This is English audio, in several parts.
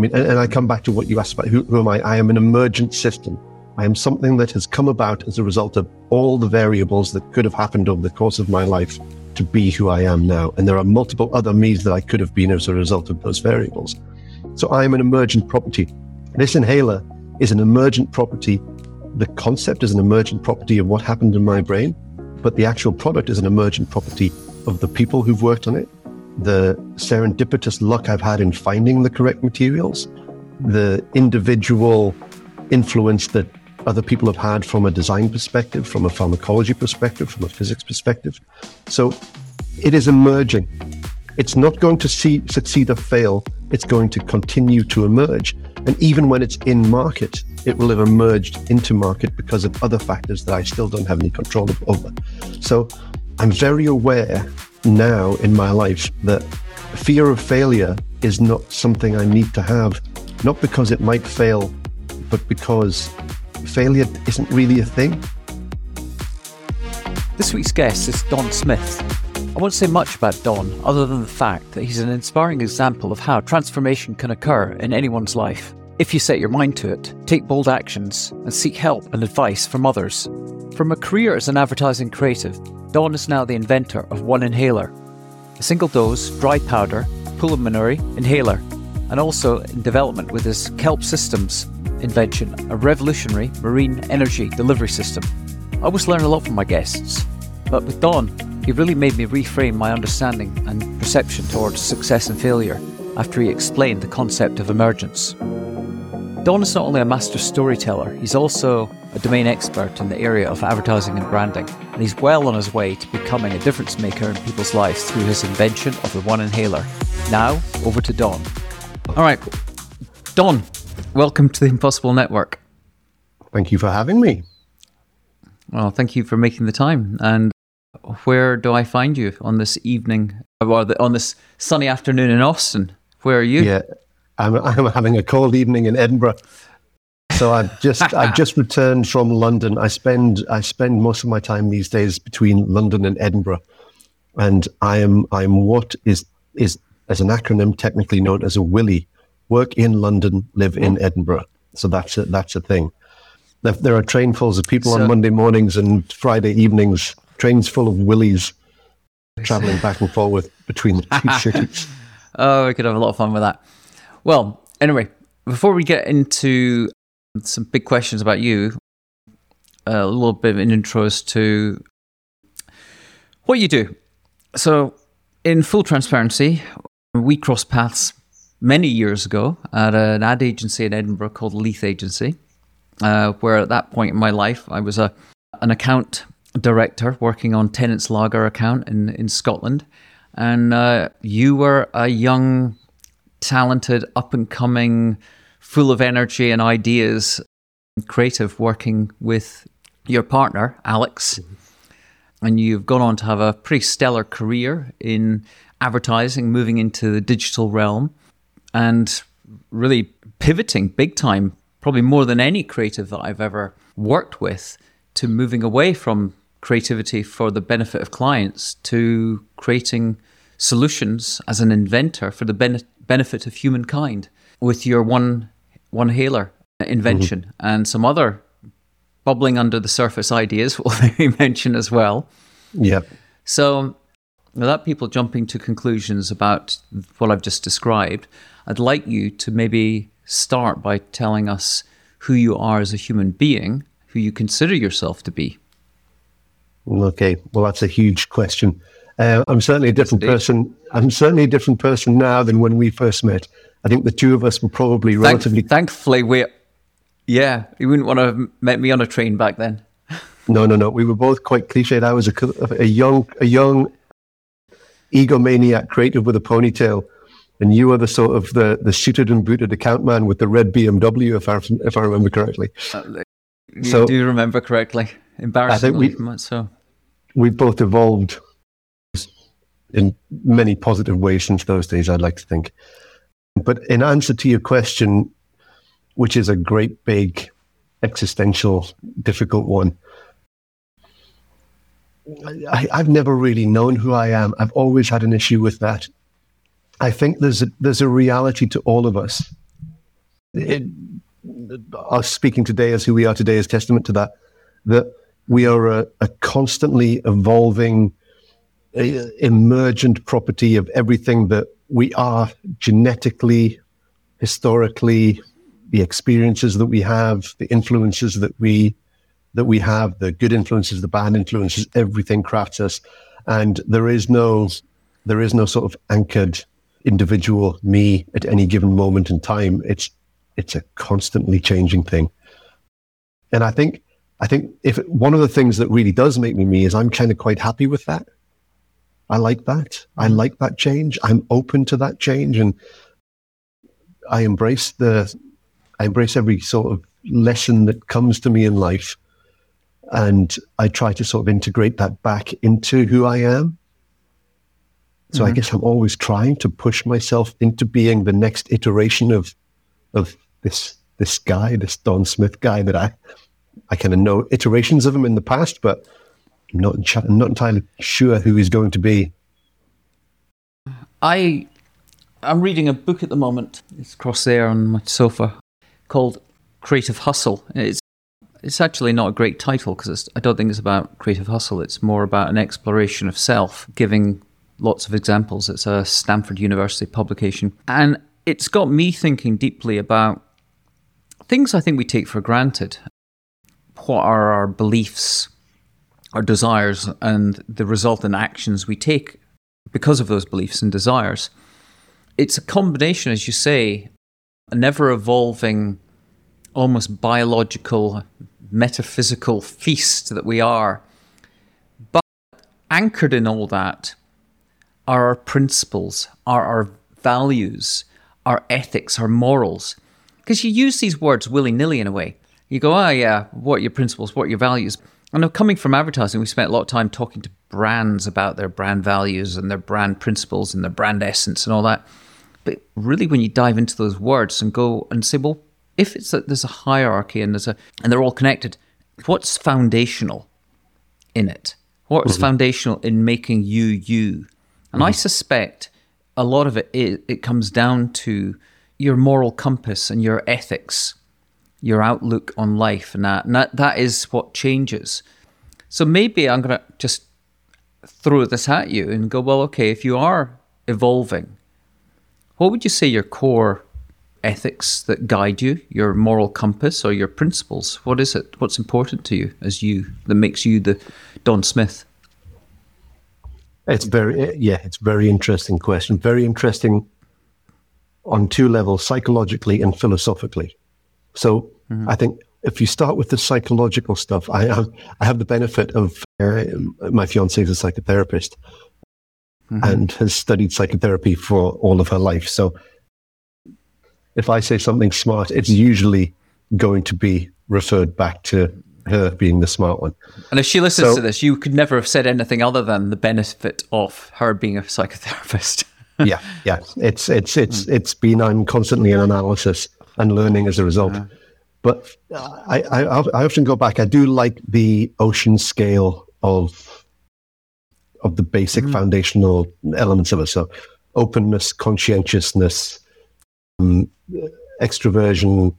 mean, and, and I come back to what you asked about who, who am I? I am an emergent system. I am something that has come about as a result of all the variables that could have happened over the course of my life to be who I am now. And there are multiple other me's that I could have been as a result of those variables. So I am an emergent property. This inhaler is an emergent property. The concept is an emergent property of what happened in my brain, but the actual product is an emergent property of the people who've worked on it, the serendipitous luck I've had in finding the correct materials, the individual influence that other people have had from a design perspective, from a pharmacology perspective, from a physics perspective. So it is emerging. It's not going to see, succeed or fail. It's going to continue to emerge. And even when it's in market, it will have emerged into market because of other factors that I still don't have any control over. So I'm very aware now in my life that fear of failure is not something I need to have, not because it might fail, but because failure isn't really a thing. This week's guest is Don Smith. I won't say much about Don other than the fact that he's an inspiring example of how transformation can occur in anyone's life. If you set your mind to it, take bold actions, and seek help and advice from others. From a career as an advertising creative, Don is now the inventor of One Inhaler, a single dose, dry powder, pulmonary inhaler, and also in development with his Kelp Systems invention, a revolutionary marine energy delivery system. I always learn a lot from my guests, but with Don, he really made me reframe my understanding and perception towards success and failure after he explained the concept of emergence. Don is not only a master storyteller, he's also a domain expert in the area of advertising and branding, and he's well on his way to becoming a difference maker in people's lives through his invention of the One Inhaler. Now, over to Don. All right, Don, welcome to the Impossible Network. Thank you for having me. Well, thank you for making the time. And where do I find you on this evening, uh, or on this sunny afternoon in Austin? Where are you? Yeah, I'm, I'm having a cold evening in Edinburgh. So I've just I've just returned from London. I spend I spend most of my time these days between London and Edinburgh, and I am I'm what is is as an acronym technically known as a Willie. Work in London, live in mm-hmm. Edinburgh. So that's a, that's a thing. There, there are trainfuls of people so, on Monday mornings and Friday evenings. Trains full of Willies traveling back and forth between the two cities. Oh, we could have a lot of fun with that. Well, anyway, before we get into some big questions about you, a little bit of an intro as to what you do. So, in full transparency, we crossed paths many years ago at an ad agency in Edinburgh called Leith Agency, uh, where at that point in my life I was a an account director working on Tennent's Lager account in in Scotland, and uh, you were a young talented, up and coming, full of energy and ideas, creative, working with your partner, Alex. Mm-hmm. And you've gone on to have a pretty stellar career in advertising, moving into the digital realm, and really pivoting big time, probably more than any creative that I've ever worked with, to moving away from creativity for the benefit of clients to creating solutions as an inventor for the benefit benefit of humankind with your one one haler invention mm-hmm. and some other bubbling under the surface ideas will they mention as well. Yeah. So without people jumping to conclusions about what I've just described, I'd like you to maybe start by telling us who you are as a human being, who you consider yourself to be. Okay, well, that's a huge question. Uh, I'm certainly a different person. I'm certainly a different person now than when we first met. I think the two of us were probably relatively. Thankfully, we. Yeah, you wouldn't want to have met me on a train back then. no, no, no. We were both quite cliched. I was a, a young, a young egomaniac creative with a ponytail, and you were the sort of the the suited and booted account man with the red BMW, if I if I remember correctly. Uh, you so, do you remember correctly. Embarrassingly, I think we, so. We both evolved in many positive ways since those days, I'd like to think. But in answer to your question, which is a great big existential, difficult one, I, have never really known who I am. I've always had an issue with that. I think there's a, there's a reality to all of us it, us speaking today as who we are today is testament to that. That we are a, a constantly evolving, uh, emergent property of everything that we are genetically, historically, the experiences that we have, the influences that we that we have, the good influences, the bad influences, everything crafts us, and there is no there is no sort of anchored individual me at any given moment in time. It's it's a constantly changing thing, and I think I think if one of the things that really does make me me is I'm kind of quite happy with that. I like that. I like that change. I'm open to that change, and I embrace the I embrace every sort of lesson that comes to me in life, and I try to sort of integrate that back into who I am. So mm-hmm. I guess I'm always trying to push myself into being the next iteration of of this this guy, this Don Smith guy that I I kind of know iterations of him in the past, but I'm not I'm not entirely sure who he's going to be. I I'm reading a book at the moment. It's across there on my sofa called Creative Hustle. It's it's actually not a great title because I don't think it's about creative hustle. It's more about an exploration of self, giving lots of examples. It's a Stanford University publication, and it's got me thinking deeply about things I think we take for granted. What are our beliefs, our desires, and the resultant actions we take because of those beliefs and desires? It's a combination, as you say, an ever evolving, almost biological, metaphysical feast that we are. But anchored in all that are our principles, are our values, our ethics, our morals. Because you use these words willy nilly in a way. You go, oh, yeah, what are your principles? What are your values? I know coming from advertising, we spent a lot of time talking to brands about their brand values and their brand principles and their brand essence and all that. But really, when you dive into those words and go and say, well, if it's a, there's a hierarchy and there's a and they're all connected, what's foundational in it? What's mm-hmm. foundational in making you you? And mm-hmm. I suspect a lot of it, it it comes down to your moral compass and your ethics, your outlook on life, and that and that, that is what changes. So maybe I'm gonna just throw this at you and go, well, okay, if you are evolving what would you say your core ethics that guide you, your moral compass or your principles? What is it? What's important to you as you that makes you the Don Smith? It's very yeah, it's very interesting question. Very interesting on two levels, psychologically and philosophically. So mm-hmm. I think if you start with the psychological stuff, I have I have the benefit of uh, my fiance is a psychotherapist, mm-hmm. and has studied psychotherapy for all of her life. So if I say something smart, it's usually going to be referred back to her being the smart one. And if she listens so, to this, you could never have said anything other than the benefit of her being a psychotherapist. yeah, yeah. It's it's it's mm. it's been I'm constantly in analysis and learning as a result. Yeah. But I, I I often go back. I do like the OCEAN scale of of the basic mm. foundational elements of it. So openness, conscientiousness, um, extroversion,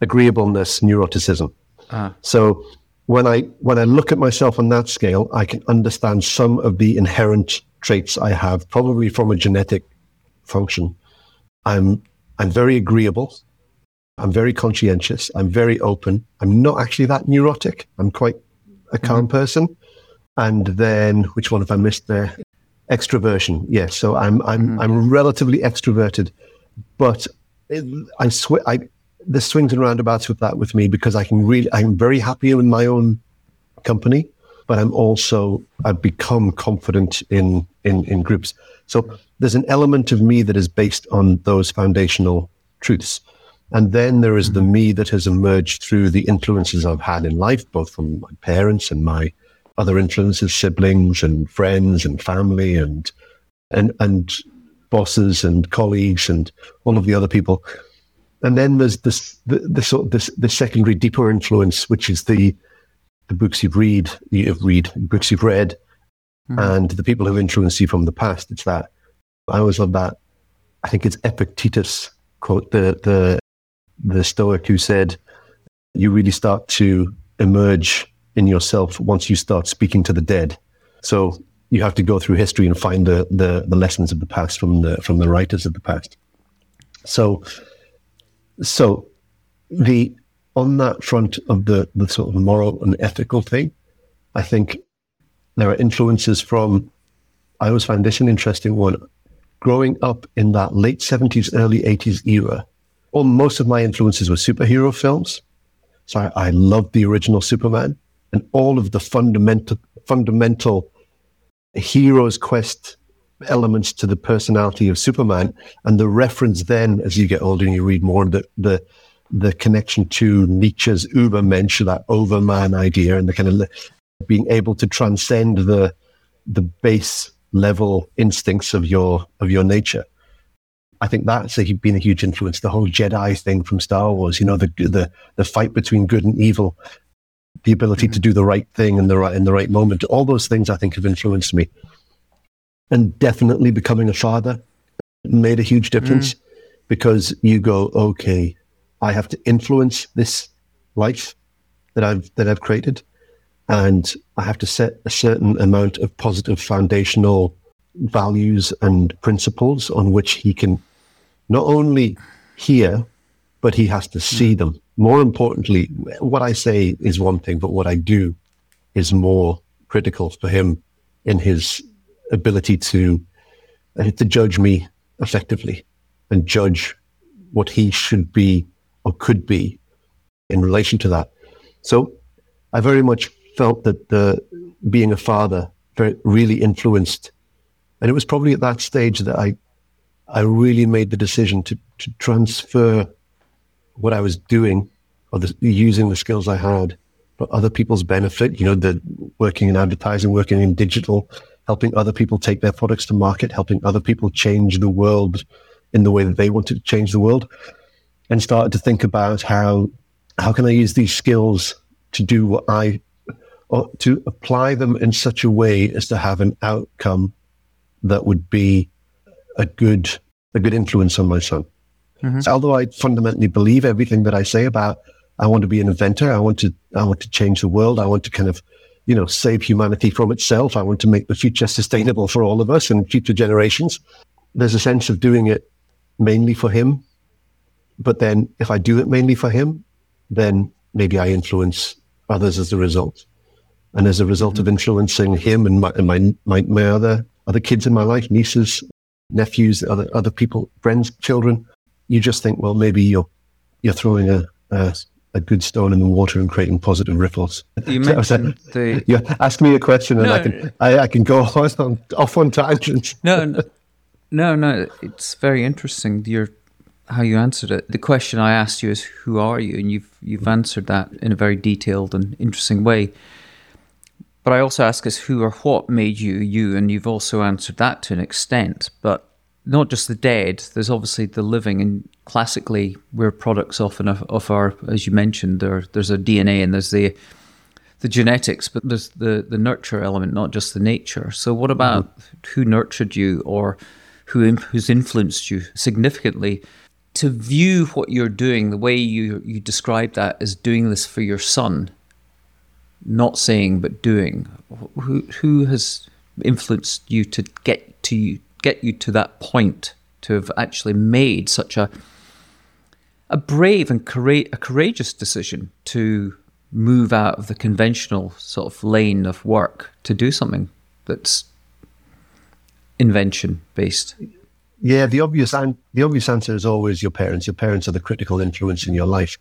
agreeableness, neuroticism. Uh. So when I when I look at myself on that scale, I can understand some of the inherent traits I have, probably from a genetic function. I'm I'm very agreeable. I'm very conscientious. I'm very open. I'm not actually that neurotic. I'm quite a calm mm-hmm. person and then which one have I missed there? Extroversion. Yes. So I'm I'm mm-hmm. I'm relatively extroverted, but it, I swear I the swings and roundabouts with that with me because I can really I'm very happy in my own company, but I'm also I've become confident in in in groups. So there's an element of me that is based on those foundational truths. And then there is the mm-hmm. me that has emerged through the influences I've had in life, both from my parents and my other influences, siblings and friends and family and and and bosses and colleagues and all of the other people. And then there's this the, the sort of this the secondary deeper influence, which is the the books you've read you've read books you've read mm-hmm. and the people who influenced you from the past. It's that I always love that. I think it's Epictetus quote the the the Stoic who said, you really start to emerge in yourself once you start speaking to the dead. So you have to go through history and find the, the, the lessons of the past from the from the writers of the past. So so the on that front of the, the sort of moral and ethical thing, I think there are influences from I always find this an interesting one. Growing up in that late 70s, early 80s era, well, most of my influences were superhero films. So I, I loved the original Superman and all of the fundamental fundamental hero's quest elements to the personality of Superman, and the reference then, as you get older and you read more, the the the connection to Nietzsche's Übermensch, that overman idea, and the kind of being able to transcend the the base level instincts of your of your nature. I think that's a, been a huge influence. The whole Jedi thing from Star Wars, you know, the the the fight between good and evil, the ability mm-hmm. to do the right thing in the right in the right moment. All those things I think have influenced me, and definitely becoming a father made a huge difference mm. because you go, okay, I have to influence this life that I've that I've created, and I have to set a certain amount of positive foundational values and principles on which he can not only hear, but he has to see mm. them more importantly, what I say is one thing, but what I do is more critical for him in his ability to uh, to judge me effectively and judge what he should be or could be in relation to that. So I very much felt that the being a father very, really influenced, and it was probably at that stage that I I really made the decision to to transfer what I was doing or the, using the skills I had for other people's benefit. You know, the working in advertising, working in digital, helping other people take their products to market, helping other people change the world in the way that they wanted to change the world, and started to think about how how can I use these skills to do what I or to apply them in such a way as to have an outcome that would be a good a good influence on my son. Mm-hmm. So although I fundamentally believe everything that I say about I want to be an inventor, I want to I want to change the world, I want to kind of you know save humanity from itself, I want to make the future sustainable for all of us and future generations. There's a sense of doing it mainly for him, but then if I do it mainly for him, then maybe I influence others as a result. And as a result mm-hmm. of influencing him and my, and my, my, my other, other kids in my life, nieces, nephews, other, other people, friends, children, you just think, well, maybe you're you're throwing a, a, a good stone in the water and creating positive ripples. You mentioned the. You ask me a question and no, I can I, I, can go on, off on tangents. No, no, no, no. It's very interesting. Your how you answered it. The question I asked you is, "Who are you?" and you've you've answered that in a very detailed and interesting way. But I also ask us, "Who or what made you you?" and you've also answered that to an extent. But not just the dead. There's obviously the living, and classically, we're products often of, of our, as you mentioned, there there's a DNA and there's the the genetics, but there's the the nurture element, not just the nature. So, what about mm-hmm. who nurtured you, or who who's influenced you significantly? To view what you're doing, the way you you describe that as doing this for your son, not saying but doing. Who who has influenced you to get to you get you to that point to have actually made such a a brave and coura- a courageous decision to move out of the conventional sort of lane of work to do something that's invention based. Yeah, the obvious an- the obvious answer is always your parents. Your parents are the critical influence in your life,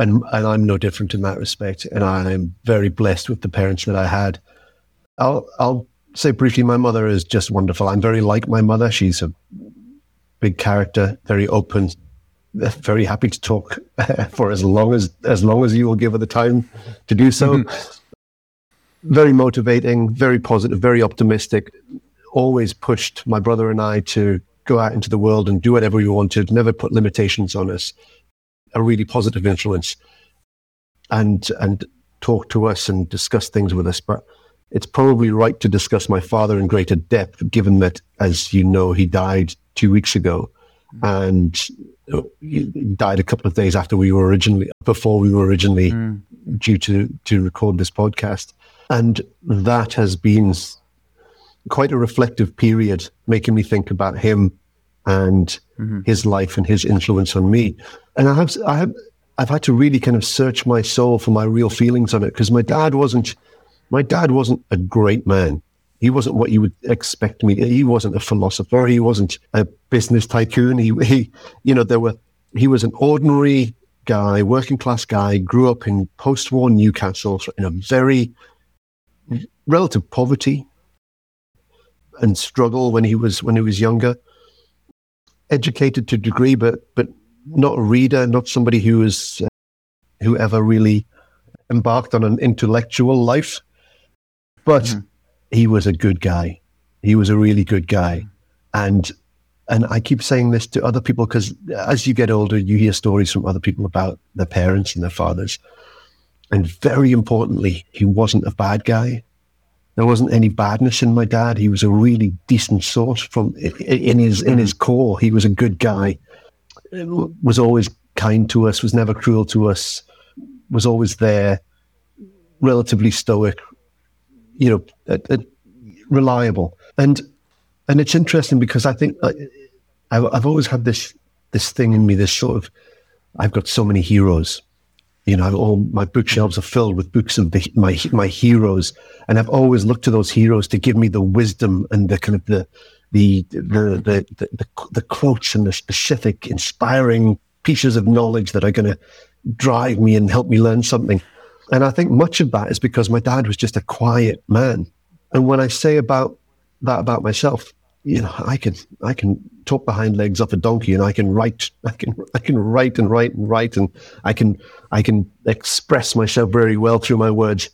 and and I'm no different in that respect. And I'm very blessed with the parents that I had. I'll I'll say briefly, my mother is just wonderful. I'm very like my mother. She's a big character, very open, very happy to talk for as long as as long as you will give her the time to do so. Mm-hmm. Very motivating, very positive, very optimistic. Always pushed my brother and I to go out into the world and do whatever we wanted. Never put limitations on us. A really positive influence, and and talk to us and discuss things with us. But it's probably right to discuss my father in greater depth, given that, as you know, he died two weeks ago. and uh, he died a couple of days after we were originally before we were originally Mm. due to to record this podcast, and that has been quite a reflective period, making me think about him and mm-hmm. his life and his influence on me. And I have I have I've had to really kind of search my soul for my real feelings on it because my dad wasn't my dad wasn't a great man. He wasn't what you would expect me. He wasn't a philosopher. He wasn't a business tycoon. He, he you know, there were. He was an ordinary guy, working class guy. Grew up in post-war Newcastle in a very relative poverty and struggle when he was when he was younger. Educated to a degree, but but not a reader, not somebody who was uh, who ever really embarked on an intellectual life. But he was a good guy. He was a really good guy, and and I keep saying this to other people because as you get older, you hear stories from other people about their parents and their fathers. And very importantly, he wasn't a bad guy. There wasn't any badness in my dad. He was a really decent sort from in his in his core. He was a good guy. Was always kind to us. Was never cruel to us. Was always there. Relatively stoic. You know, uh, uh, reliable. And and it's interesting because I think I've, I've always had this this thing in me. This sort of I've got so many heroes you know, all my bookshelves are filled with books of the, my my heroes, and I've always looked to those heroes to give me the wisdom and the kind of the the the the the, the, the quotes and the specific, inspiring pieces of knowledge that are going to drive me and help me learn something. And I think much of that is because my dad was just a quiet man. And when I say about that about myself, you know, I can I can talk behind legs off a donkey, and I can write, I can I can write and write and write, and I can I can express myself very well through my words.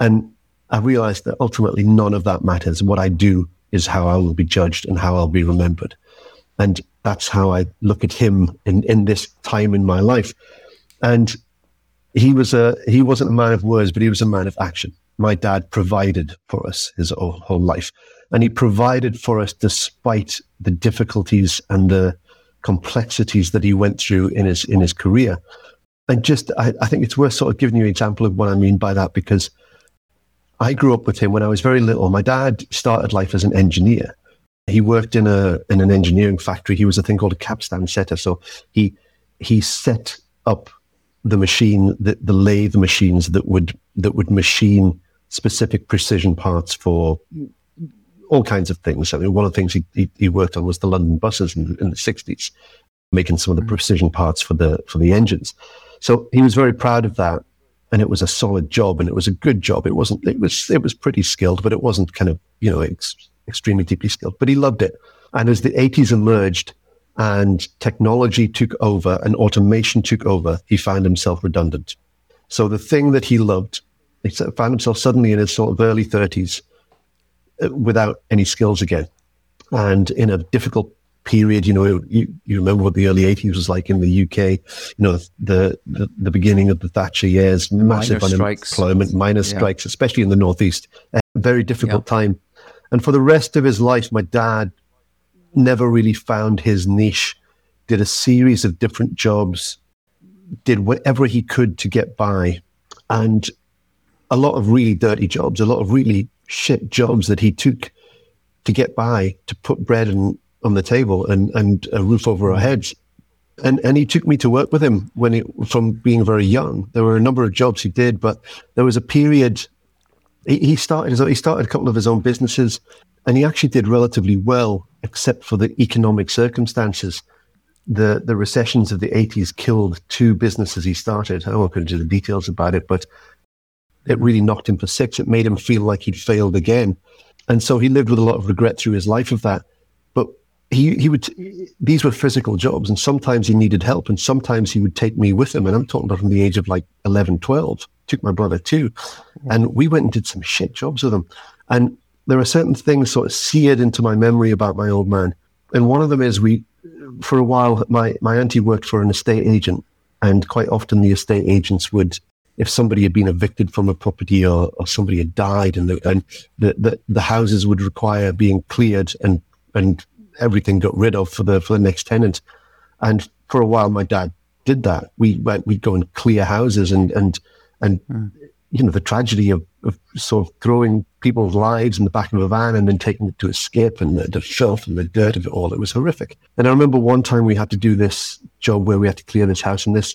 And I realized that ultimately none of that matters. What I do is how I will be judged and how I'll be remembered, and that's how I look at him in in this time in my life. And he was a he wasn't a man of words, but he was a man of action. My dad provided for us his whole, whole life, and he provided for us despite the difficulties and the complexities that he went through in his in his career. And just, I, I think it's worth sort of giving you an example of what I mean by that because I grew up with him when I was very little. My dad started life as an engineer. He worked in a in an engineering factory. He was a thing called a capstan setter. So he he set up the machine, the, the lathe machines that would that would machine specific precision parts for all kinds of things. I mean, one of the things he, he, he worked on was the London buses in, in the sixties, making some of the mm. precision parts for the for the engines. So he was very proud of that, and it was a solid job, and it was a good job. It wasn't. It was. It was pretty skilled, but it wasn't kind of you know ex, extremely deeply skilled. But he loved it. And as the eighties emerged, and technology took over, and automation took over, he found himself redundant. So the thing that he loved, he found himself suddenly in his sort of early thirties Uh, without any skills again, and in a difficult period. You know, you, you remember what the early '80s was like in the UK. You know, the the, the beginning of the Thatcher years, massive Miner strikes. unemployment, miner Yeah. strikes, especially in the northeast. A very difficult Yeah. time, and for the rest of his life, my dad never really found his niche. Did a series of different jobs, did whatever he could to get by, and a lot of really dirty jobs, a lot of really shit jobs that he took to get by, to put bread in, on the table and, and a roof over our heads. And and he took me to work with him when he, from being very young. There were a number of jobs he did, but there was a period. He, he started he started a couple of his own businesses, and he actually did relatively well, except for the economic circumstances. The the recessions of the eighties killed two businesses he started. I won't go into the details about it, but it really knocked him for six. It made him feel like he'd failed again. And so he lived with a lot of regret through his life of that. But he, he would, these were physical jobs and sometimes he needed help and sometimes he would take me with him. And I'm talking about from the age of like 11, 12, took my brother too. And we went and did some shit jobs with him. And there are certain things sort of seared into my memory about my old man. And one of them is we, for a while, my, my auntie worked for an estate agent and quite often the estate agents would if somebody had been evicted from a property or, or somebody had died and, the, and the, the, the houses would require being cleared and, and everything got rid of for the for the next tenant. And for a while, my dad did that. We went, we'd go and clear houses and and and mm. you know the tragedy of, of sort of throwing people's lives in the back of a van and then taking it to escape and the, the filth and the dirt of it all. It was horrific. And I remember one time we had to do this job where we had to clear this house and this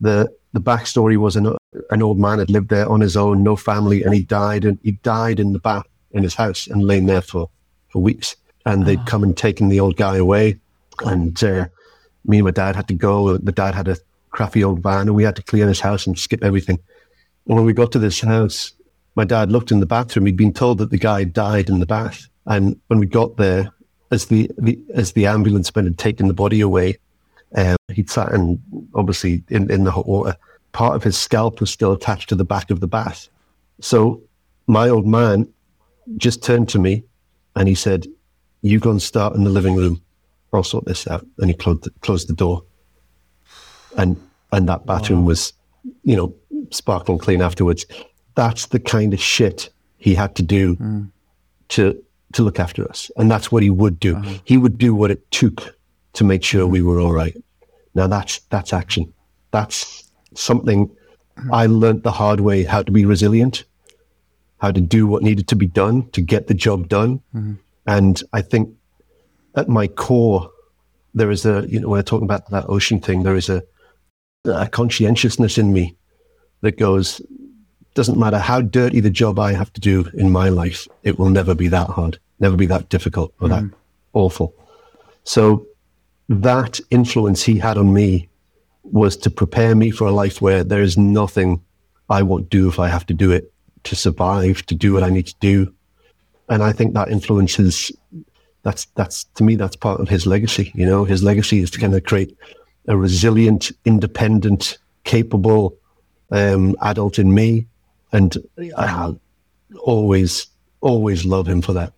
the the backstory was an an old man had lived there on his own, no family, and he died and he died in the bath in his house and lain there for for weeks. And they'd oh. come and taken the old guy away, and uh, me and my dad had to go. The dad had a crappy old van, and we had to clear this house and skip everything. And when we got to this house, my dad looked in the bathroom. He'd been told that the guy died in the bath, and when we got there, as the, the as the ambulance man had taken the body away, um, he'd sat in obviously in, in the hot water. Part of his scalp was still attached to the back of the bath. So my old man just turned to me and he said, "You go and start in the living room. I'll sort this out." And he closed the, closed the door, and and that bathroom wow. was, you know, sparkling clean afterwards. That's the kind of shit he had to do mm. to to look after us, and that's what he would do. Uh-huh. He would do what it took to make sure we were all right. Now that's that's action. That's something I learned the hard way how to be resilient, how to do what needed to be done to get the job done. Mm-hmm. And I think at my core, there is a, you know, when we're talking about that OCEAN thing, there is a, a conscientiousness in me that goes, doesn't matter how dirty the job I have to do in my life, it will never be that hard, never be that difficult or mm-hmm. that awful. So that influence he had on me was to prepare me for a life where there is nothing I won't do if I have to do it to survive, to do what I need to do. And I think that influences that's that's to me that's part of his legacy. You know, his legacy is to kind of create a resilient, independent, capable um, adult in me, and I always always love him for that.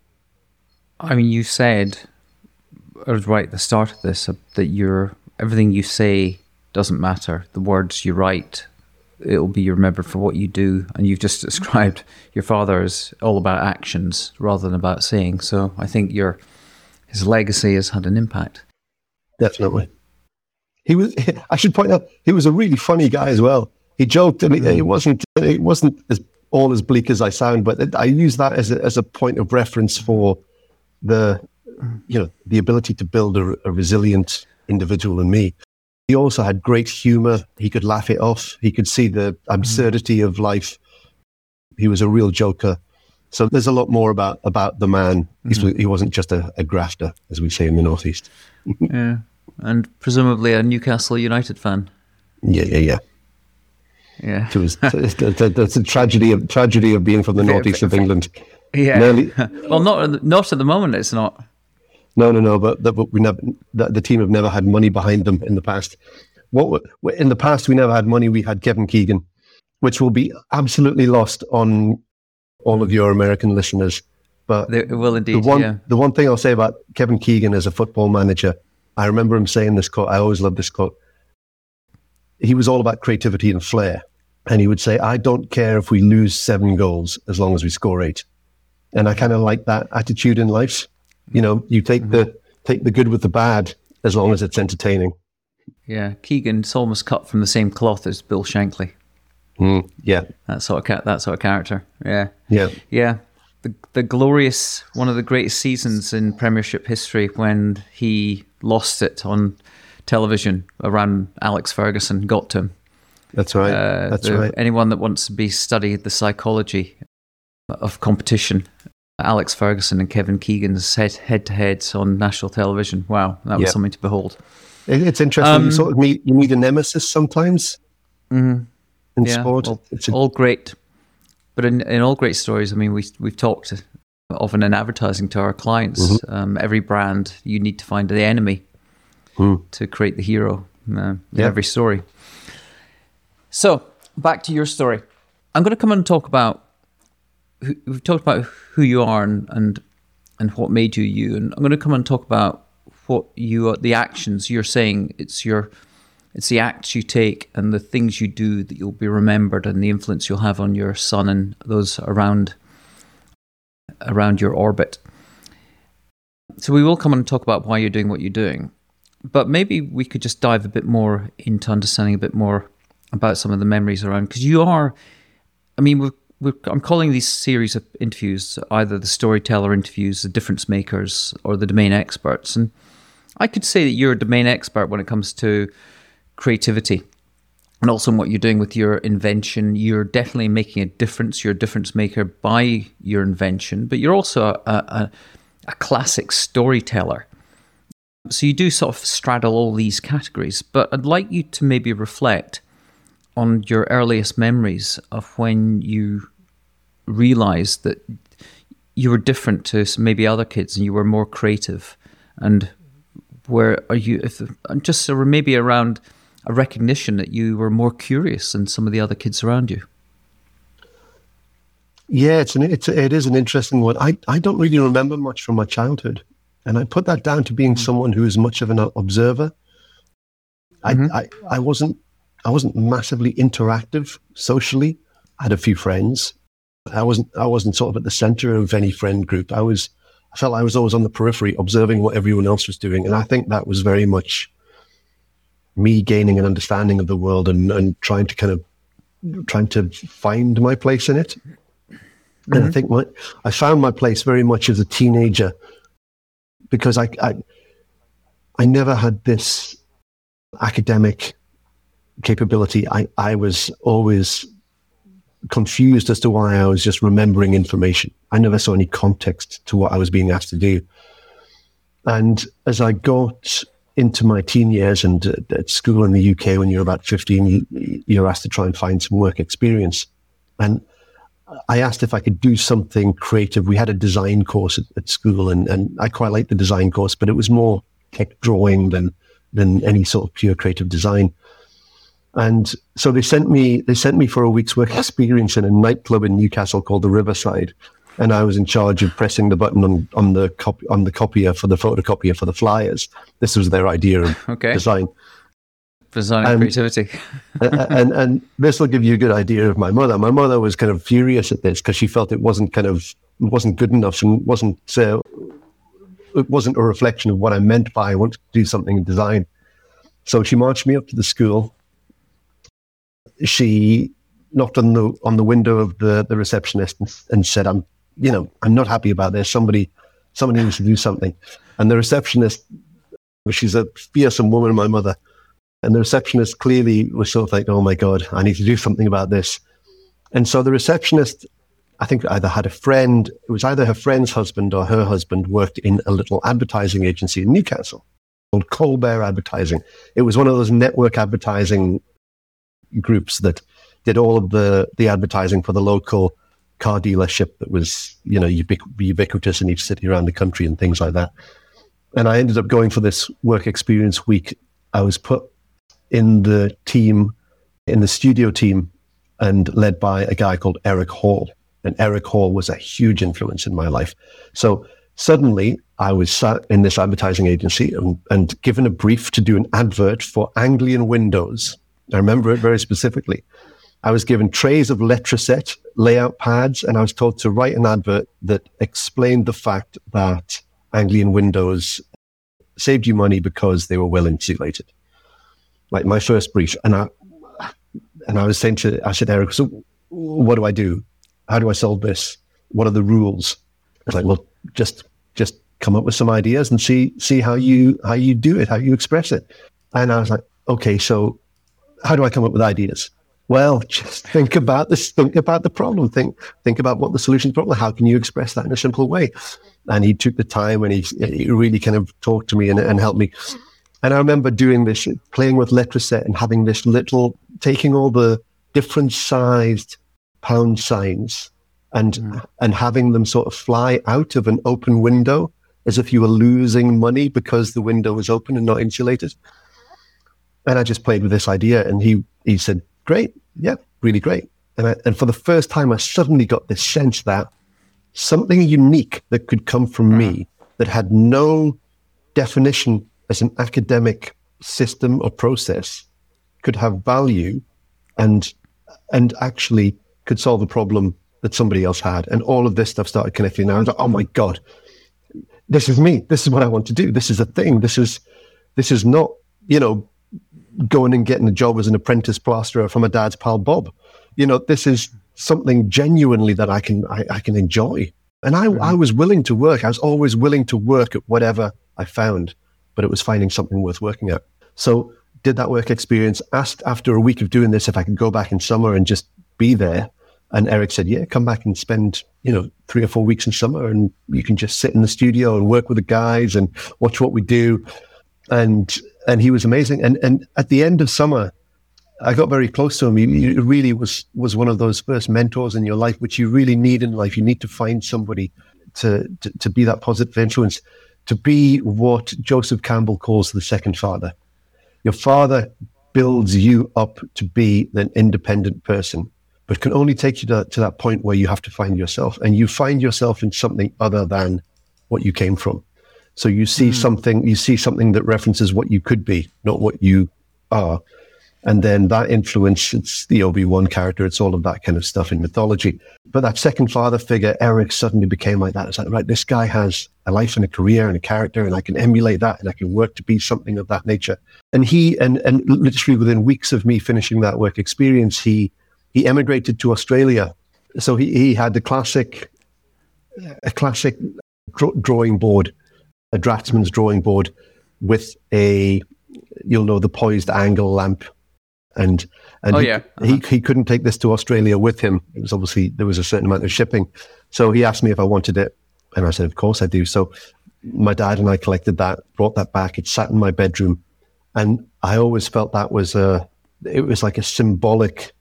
I mean, you said right at the start of this that you're everything you say doesn't matter. The words you write, it'll be remembered for what you do. And you've just described your father as all about actions rather than about saying. So I think your his legacy has had an impact. Definitely. He was. I should point out he was a really funny guy as well. He joked, and it, mm. wasn't. It wasn't as all as bleak as I sound, but I use that as a, as a point of reference for the you know, the ability to build a, a resilient individual in me. He also had great humor. He could laugh it off. He could see the absurdity of life. He was a real joker. So there's a lot more about about the man. Mm-hmm. He wasn't just a, a, grafter, as we say in the northeast. yeah, and presumably a Newcastle United fan. Yeah, yeah, yeah. Yeah, it was. That's a tragedy of tragedy of being from the northeast of England. Yeah. Nearly, well, not not at the moment. It's not. No, no, no. But, but we never. The, the, team have never had money behind them in the past. What in the past we never had money. We had Kevin Keegan, which will be absolutely lost on all of your American listeners. But it will indeed. The one, yeah. the one thing I'll say about Kevin Keegan as a football manager, I remember him saying this quote. I always love this quote. He was all about creativity and flair, and he would say, "I don't care if we lose seven goals as long as we score eight. And I kind of like that attitude in life. You know, you take mm-hmm. the take the good with the bad as long as it's entertaining. Yeah, Keegan's almost cut from the same cloth as Bill Shankly. Mm, yeah, that sort of ca- that sort of character. Yeah, yeah, yeah. The the glorious one of the greatest seasons in Premiership history when he lost it on television around Alex Ferguson got to him. That's right. Uh, That's the, right. Anyone that wants to be studied the psychology of competition Alex Ferguson and Kevin Keegan's head head to heads on national television. Wow, that was something to behold. It's interesting. Um, you sort of meet you meet a nemesis sometimes mm-hmm. in yeah, sport. All, it's a- all great, but in, in all great stories, I mean, we we've talked often in advertising to our clients. Mm-hmm. Um, every brand, you need to find the enemy mm. to create the hero uh, in yeah. every story. So back to your story. I'm going to come and talk about we've talked about who you are and, and and what made you you, and I'm going to come and talk about what you are, the actions you're saying. It's your it's the acts you take and the things you do that you'll be remembered, and the influence you'll have on your son and those around around your orbit. So we will come and talk about why you're doing what you're doing. But maybe we could just dive a bit more into understanding a bit more about some of the memories around because you are I mean we're, I'm calling these series of interviews either the storyteller interviews, the difference makers, or the domain experts. And I could say that you're a domain expert when it comes to creativity and also in what you're doing with your invention. You're definitely making a difference. You're a difference maker by your invention, but you're also a, a, a classic storyteller. So you do sort of straddle all these categories, but I'd like you to maybe reflect on your earliest memories of when you realized that you were different to maybe other kids and you were more creative and where are you if just maybe around a recognition that you were more curious than some of the other kids around you yeah it's an it's it is an interesting one i i don't really remember much from my childhood and i put that down to being mm-hmm. someone who is much of an observer mm-hmm. I, I i wasn't I wasn't massively interactive socially. I had a few friends. I wasn't I wasn't sort of at the center of any friend group. I was I felt I was always on the periphery observing what everyone else was doing. And I think that was very much me gaining an understanding of the world and, and trying to kind of trying to find my place in it. Mm-hmm. And I mm-hmm. think my, I found my place very much as a teenager because I, I I never had this academic capability, I, I was always confused as to why I was just remembering information. I never saw any context to what I was being asked to do. And as I got into my teen years and uh, at school in the UK, when you're about 15, you, you're asked to try and find some work experience. And I asked if I could do something creative. We had a design course at, at school, and, and I quite liked the design course, but it was more tech drawing than than any sort of pure creative design. And so they sent me they sent me for a week's work experience in a nightclub in Newcastle called the Riverside, and I was in charge of pressing the button on on the copy on the copier for the photocopier for the flyers. This was their idea of okay. design. Design and, creativity. and, and and this will give you a good idea of my mother. My mother was kind of furious at this because she felt it wasn't kind of wasn't good enough and wasn't uh, it wasn't a reflection of what I meant by I want to do something in design. So she marched me up to the school she knocked on the on the window of the the receptionist and, and, said, "I'm, you know, I'm not happy about this. Somebody, somebody needs to do something." And the receptionist, she's a fearsome woman, my mother, and the receptionist clearly was sort of like, "Oh my god, I need to do something about this." And so the receptionist, I think, either had a friend. It was either her friend's husband or her husband worked in a little advertising agency in Newcastle called Colbert Advertising. It was one of those network advertising groups that did all of the the advertising for the local car dealership that was you know ubiqu- ubiquitous in each city around the country and things like that. And I ended up going for this work experience week. I was put in the team, in the studio team, and led by a guy called Eric Hall. And Eric Hall was a huge influence in my life. So suddenly I was sat in this advertising agency and, and given a brief to do an advert for Anglian Windows I remember it very specifically. I was given trays of Letraset layout pads, and I was told to write an advert that explained the fact that Anglian windows saved you money because they were well insulated. Like my first brief, and I and I was saying to I said, Eric, so what do I do? How do I solve this? What are the rules? I was like, well, just just come up with some ideas and see see how you how you do it, how you express it. And I was like, okay, so how do I come up with ideas? Well, just think about this. Think about the problem. Think think about what the solution to the problem. How can you express that in a simple way? And he took the time and he, he really kind of talked to me and, and helped me. And I remember doing this, playing with Letraset and having this little, taking all the different sized pound signs and mm. and having them sort of fly out of an open window as if you were losing money because the window was open and not insulated. And I just played with this idea, and he he said, "Great, yeah, really great." And I, and for the first time, I suddenly got this sense that something unique that could come from me mm-hmm. that had no definition as an academic system or process could have value and and actually could solve a problem that somebody else had. And all of this stuff started connecting. And I was like, oh my God, this is me. This is what I want to do. This is a thing. This is this is not you know going and getting a job as an apprentice plasterer from a dad's pal Bob. You know, this is something genuinely that I can I, I can enjoy. And I, I mm-hmm. was willing to work. I was always willing to work at whatever I found, but it was finding something worth working at. So did that work experience, asked after a week of doing this if I could go back in summer and just be there. And Eric said, yeah, come back and spend, you know, three or four weeks in summer and you can just sit in the studio and work with the guys and watch what we do. And, and he was amazing. And, and at the end of summer, I got very close to him. He, he, really was was one of those first mentors in your life, which you really need in life. You need to find somebody to, to, to be that positive influence, to be what Joseph Campbell calls the second father. Your father builds you up to be an independent person, but can only take you to, to that point where you have to find yourself, and you find yourself in something other than what you came from. So you see mm. something, you see something that references what you could be, not what you are and then that influence, it's the Obi-Wan character, it's all of that kind of stuff in mythology. But that second father figure, Eric suddenly became like that. It's like, right, this guy has a life and a career and a character, and I can emulate that and I can work to be something of that nature. And he, and, and literally within weeks of me finishing that work experience, he, he emigrated to Australia. So he, he had the classic, a classic drawing board, a draftsman's drawing board with a, you'll know, the poised angle lamp and and oh, he, yeah. uh-huh. he he couldn't take this to Australia with him. It was obviously there was a certain amount of shipping, so he asked me if I wanted it, and I said, of course I do. So my dad and I collected that, brought that back. It sat in my bedroom, and I always felt that was a it was like a symbolic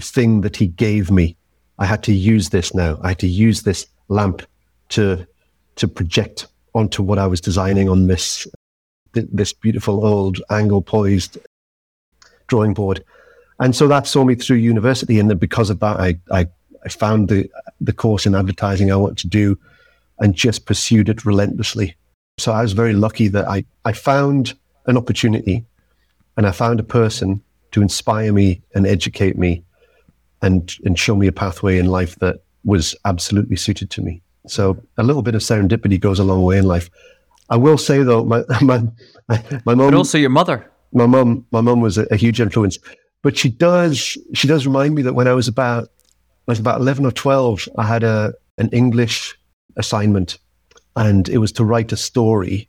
thing that he gave me. I had to use this now. I had to use this lamp to to project onto what I was designing on this this beautiful old angle poised drawing board. And so that saw me through university. And then because of that, I, I, I found the, the course in advertising I wanted to do and just pursued it relentlessly. So I was very lucky that I, I found an opportunity and I found a person to inspire me and educate me and, and show me a pathway in life that was absolutely suited to me. So a little bit of serendipity goes a long way in life. I will say though, my my my mom, but also your mother. My mum my mum was a, a, huge influence. But she does she does remind me that when i was about I was about 11 or 12 i had a an english assignment. And it was to write a story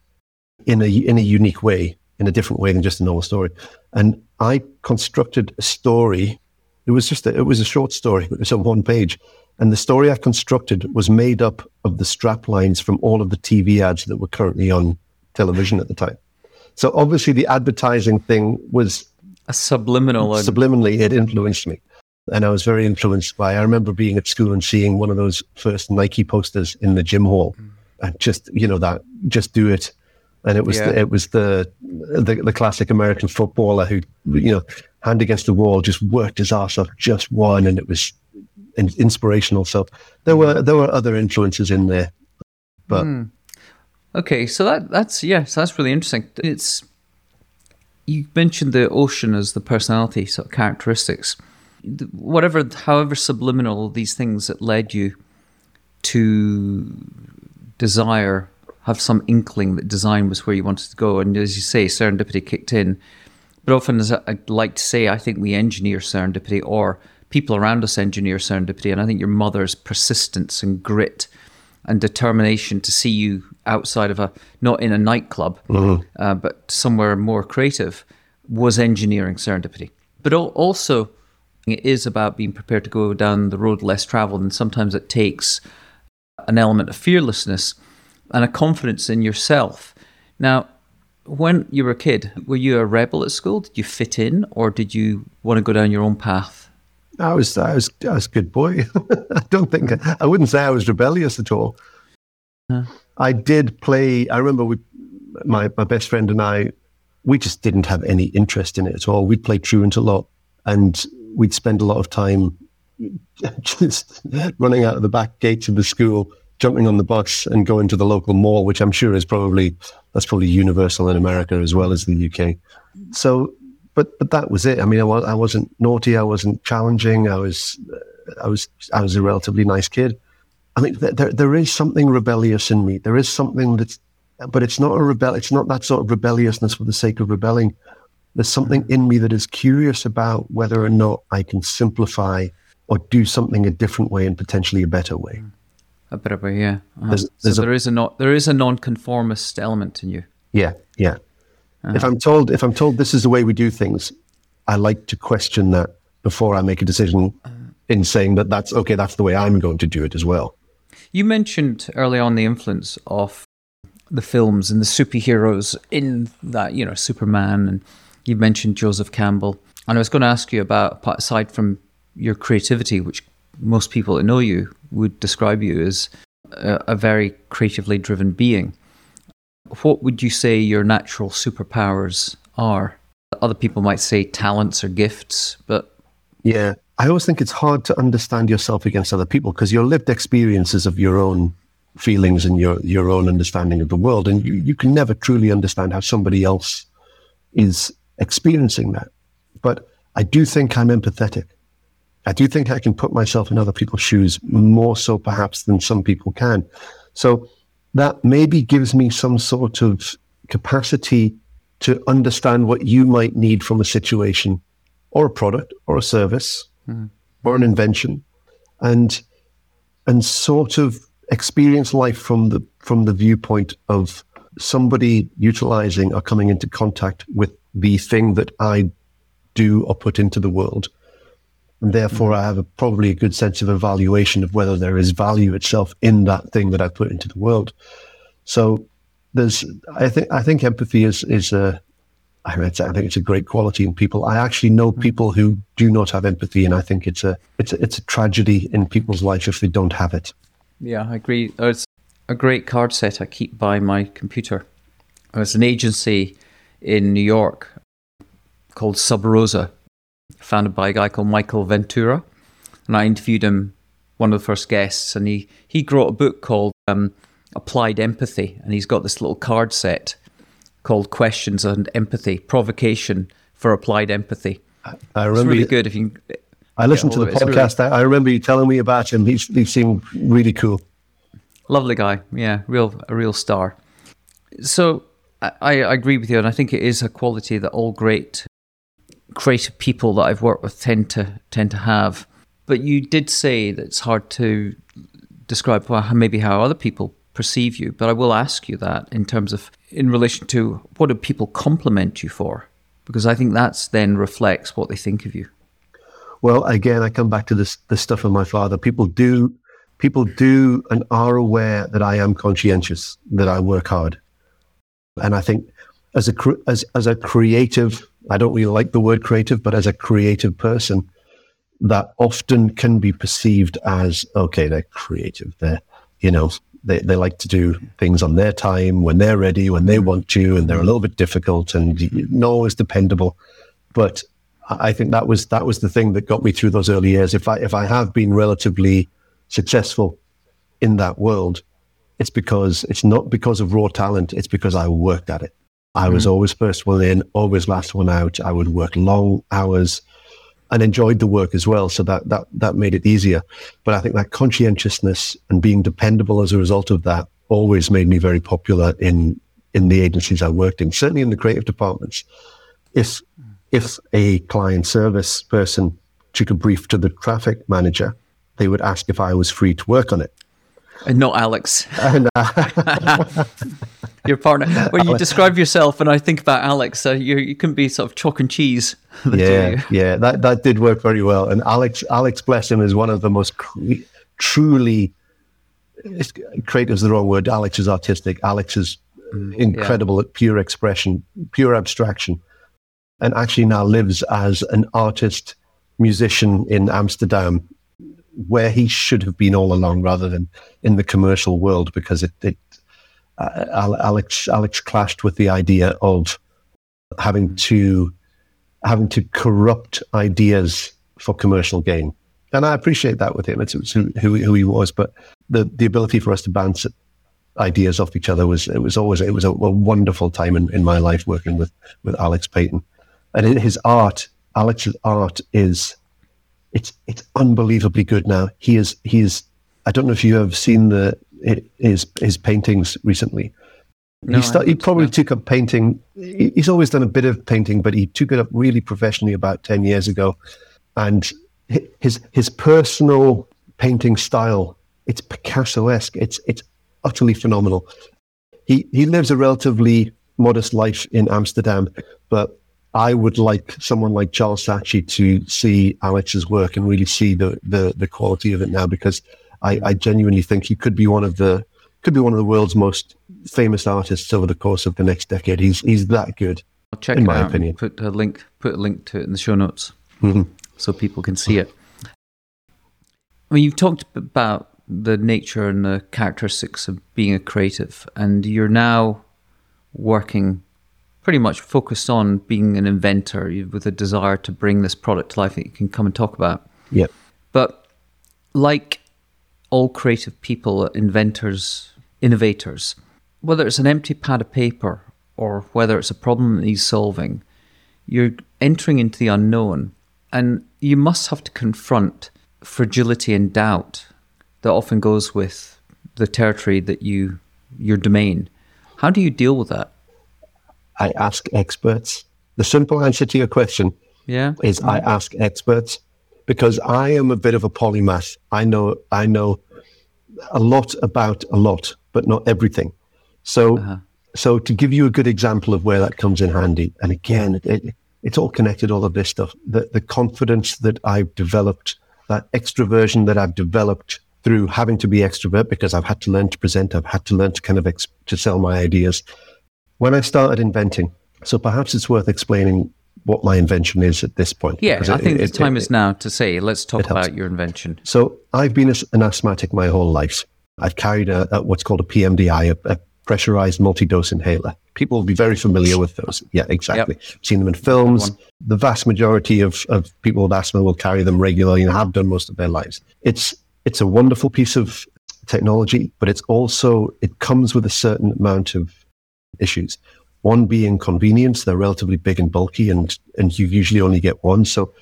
in a in a unique way in a different way than just a normal story. And i constructed a story. It was just a, it was a short story but it was on one page and the story i constructed was made up of the strap lines from all of the tv ads that were currently on television at the time so obviously the advertising thing was a subliminal. Subliminally, it influenced me. And I was very influenced by, I remember being at school and seeing one of those first Nike posters in the gym hall mm. and just, you know, that, just do it. And it was, yeah. the, it was the, the, the classic American footballer who, you know, hand against the wall, just worked his ass off, just won. And it was inspirational. So there were, there were other influences in there, but mm. Okay, so that that's yes, that's really interesting. It's you mentioned the ocean as the personality sort of characteristics. Whatever, however subliminal these things that led you to desire, have some inkling that design was where you wanted to go, and as you say, serendipity kicked in. But often, as I like to say, I think we engineer serendipity, or people around us engineer serendipity, and I think your mother's persistence and grit and determination to see you outside of a not in a nightclub, mm-hmm. uh, but somewhere more creative, was engineering serendipity. But also, it is about being prepared to go down the road less traveled, and sometimes it takes an element of fearlessness and a confidence in yourself. Now, when you were a kid, were you a rebel at school? Did you fit in, or did you want to go down your own path? I was, I was, I was a good boy. I don't think I wouldn't say I was rebellious at all. I did play. I remember we, my my best friend and I, we just didn't have any interest in it at all. We'd play truant a lot, and we'd spend a lot of time just running out of the back gates of the school, jumping on the bus, and going to the local mall, which I'm sure is probably that's probably universal in America as well as the UK. So, but but that was it. I mean, I, was, I wasn't naughty. I wasn't challenging. I was I was I was a relatively nice kid. I mean, there, there is something rebellious in me. There is something that's but it's not a rebel. It's not that sort of rebelliousness for the sake of rebelling. There's something in me that is curious about whether or not I can simplify or do something a different way and potentially a better way. A better way, yeah. Uh-huh. There's, there's so there a, is a not there is a non-conformist element in you. Yeah, yeah. Uh-huh. If I'm told if I'm told this is the way we do things, I like to question that before I make a decision in saying that that's okay. That's the way I'm going to do it as well. You mentioned early on the influence of the films and the superheroes in that, you know, Superman, and you mentioned Joseph Campbell. And I was going to ask you about, aside from your creativity, which most people that know you would describe you as a, a very creatively driven being, what would you say your natural superpowers are? Other people might say talents or gifts, but. Yeah, I always think it's hard to understand yourself against other people because your lived experiences of your own feelings and your, your own understanding of the world. And you, you can never truly understand how somebody else is experiencing that. But I do think I'm empathetic. I do think I can put myself in other people's shoes more so perhaps than some people can. So that maybe gives me some sort of capacity to understand what you might need from a situation or a product or a service mm. or an invention and and sort of experience life from the from the viewpoint of somebody utilizing or coming into contact with the thing that I do or put into the world. And therefore, I have a, probably a good sense of evaluation of whether there is value itself in that thing that I put into the world. So there's, I think, I think empathy is, is a, I think it's a great quality in people. I actually know mm. people who do not have empathy, and I think it's a, it's a, it's a tragedy in people's life if they don't have it. Yeah, I agree. It's a great card set I keep by my computer. There's an agency in New York called Sub Rosa, founded by a guy called Michael Ventura. And I interviewed him, one of the first guests, and he, he wrote a book called um, Applied Empathy. And he's got this little card set called Questions and Empathy, Provocation for Applied Empathy. I, I remember it's really good if you I listened to the podcast. Really... I remember you telling me about him. He, he seemed really cool. Lovely guy. Yeah, real a real star. So I, I agree with you, and I think it is a quality that all great creative people that I've worked with tend to tend to have. But you did say that it's hard to describe well, maybe how other people perceive you. But I will ask you that in terms of in relation to what do people compliment you for? Because I think that's then reflects what they think of you. Well, again, I come back to this the stuff of my father. People do people do and are aware that I am conscientious, that I work hard, and I think as a as as a creative, I don't really like the word creative, but as a creative person, that often can be perceived as okay, they're creative. They're you know they, they like to do things on their time when they're ready when they want to and they're a little bit difficult and not always dependable but I think that was that was the thing that got me through those early years. If I if I have been relatively successful in that world, it's because it's not because of raw talent. It's because I worked at it. I mm was always first one in, always last one out. I would work long hours and enjoyed the work as well. So that that that made it easier. But I think that conscientiousness and being dependable as a result of that always made me very popular in in the agencies I worked in, certainly in the creative departments. If if a client service person took a brief to the traffic manager, they would ask if I was free to work on it. And not Alex. And, uh, Your partner. When you describe yourself, and I think about Alex, uh, you you can be sort of chalk and cheese. yeah, yeah, that that did work very well. And Alex, Alex, bless him, is one of the most cre- truly creative is the wrong word. Alex is artistic. Alex is mm, incredible yeah. at pure expression, pure abstraction and actually now lives as an artist musician in Amsterdam, where he should have been all along, rather than in the commercial world, because it, it uh, Alex Alex clashed with the idea of having to having to corrupt ideas for commercial gain, and I appreciate that with him. It's, it's who, who he was, but the the ability for us to bounce ideas off each other was it was always it was a, a wonderful time in, in my life working with with Alex Payton and in his art, Alex's art is it's it's unbelievably good now. He is he is. I don't know if you have seen the his his paintings recently, No, he, start, he probably no. took up painting. He's always done a bit of painting, but he took it up really professionally about 10 years ago. And his, his personal painting style, it's Picasso-esque. It's, it's utterly phenomenal. He, he lives a relatively modest life in Amsterdam, but I would like someone like Charles Saatchi to see Alex's work and really see the, the, the quality of it now because I, I genuinely think he could be one of the could be one of the world's most famous artists over the course of the next decade. He's he's that good. I'll check in my out. opinion. Put a link. Put a link to it in the show notes Mhm. so people can see it. I mean, you've talked about the nature and the characteristics of being a creative, and you're now working pretty much focused on being an inventor with a desire to bring this product to life that you can come and talk about. Yeah. But like all creative people, inventors, innovators, whether it's an empty pad of paper or whether it's a problem that he's solving, you're entering into the unknown and you must have to confront fragility and doubt that often goes with the territory that you your domain. How do you deal with that? I ask experts. The simple answer to your question Yeah. is I ask experts because I am a bit of a polymath. I know I know a lot about a lot, but not everything. So uh-huh. so to give you a good example of where that comes in handy, and again, it, it, it's all connected. All of this stuff, the the confidence that I've developed, that extroversion that I've developed through having to be extrovert because I've had to learn to present. I've had to learn to kind of ex- to sell my ideas. When I started inventing, so perhaps it's worth explaining what my invention is at this point. Yeah, I it- think it- the time it- is now to say, let's talk about your invention. so I've been an asthmatic my whole life. I've carried a, a what's called a PMDI, a, a pressurized multi-dose inhaler. People will be very familiar with those. Yeah, exactly. Seen them in films. The vast majority of, of people with asthma will carry them regularly and have done most of their lives. It's it's a wonderful piece of technology, but it's also it comes with a certain amount of issues. One being convenience; they're relatively big and bulky, and and you usually only get one. So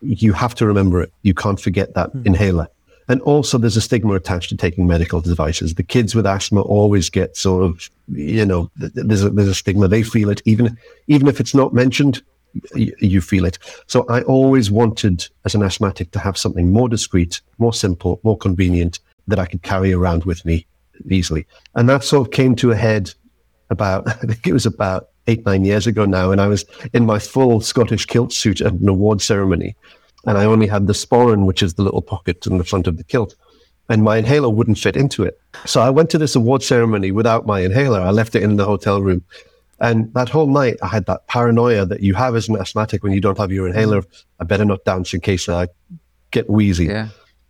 you have to remember it. You can't forget that hmm. inhaler. And also, there's a stigma attached to taking medical devices. The kids with asthma always get sort of, you know, th- th- there's a, there's a stigma. They feel it, even even if it's not mentioned, y- you feel it. So I always wanted, as an asthmatic, to have something more discreet, more simple, more convenient that I could carry around with me easily. And that sort of came to a head about, I think it was about eight, nine years ago now. And I was in my full Scottish kilt suit at an award ceremony. And I only had the sporran, which is the little pocket in the front of the kilt. And my inhaler wouldn't fit into it. So I went to this award ceremony without my inhaler. I left it in the hotel room. And that whole night, I had that paranoia that you have as an asthmatic when you don't have your inhaler. I better not dance in case I get wheezy. Yeah.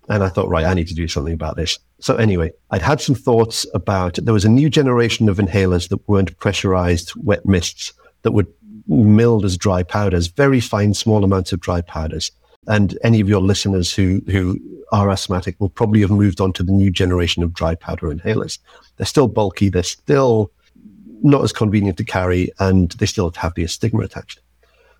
And I thought, right, I need to do something about this. So anyway, I'd had some thoughts about there was a new generation of inhalers that weren't pressurized wet mists that would milled as dry powders, very fine, small amounts of dry powders. And any of your listeners who, who are asthmatic will probably have moved on to the new generation of dry powder inhalers. They're still bulky. They're still not as convenient to carry and they still have the stigma attached.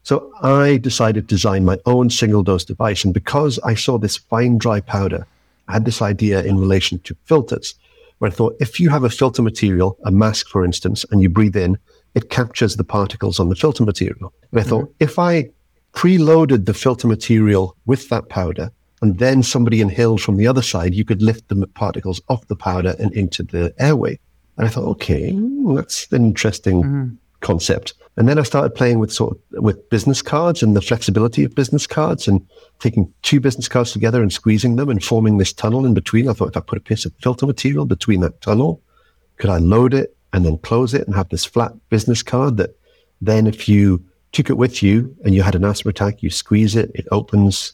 So I decided to design my own single dose device. And because I saw this fine dry powder, I had this idea in relation to filters, where I thought if you have a filter material, a mask, for instance, and you breathe in, it captures the particles on the filter material. And I thought if I preloaded the filter material with that powder, and then somebody inhaled from the other side, you could lift the particles off the powder and into the airway. And I thought, okay, mm, that's an interesting concept. And then I started playing with sort of with business cards and the flexibility of business cards and taking two business cards together and squeezing them and forming this tunnel in between. I thought if I put a piece of filter material between that tunnel, could I load it and then close it and have this flat business card that then if you took it with you and you had an asthma attack, you squeeze it, it opens,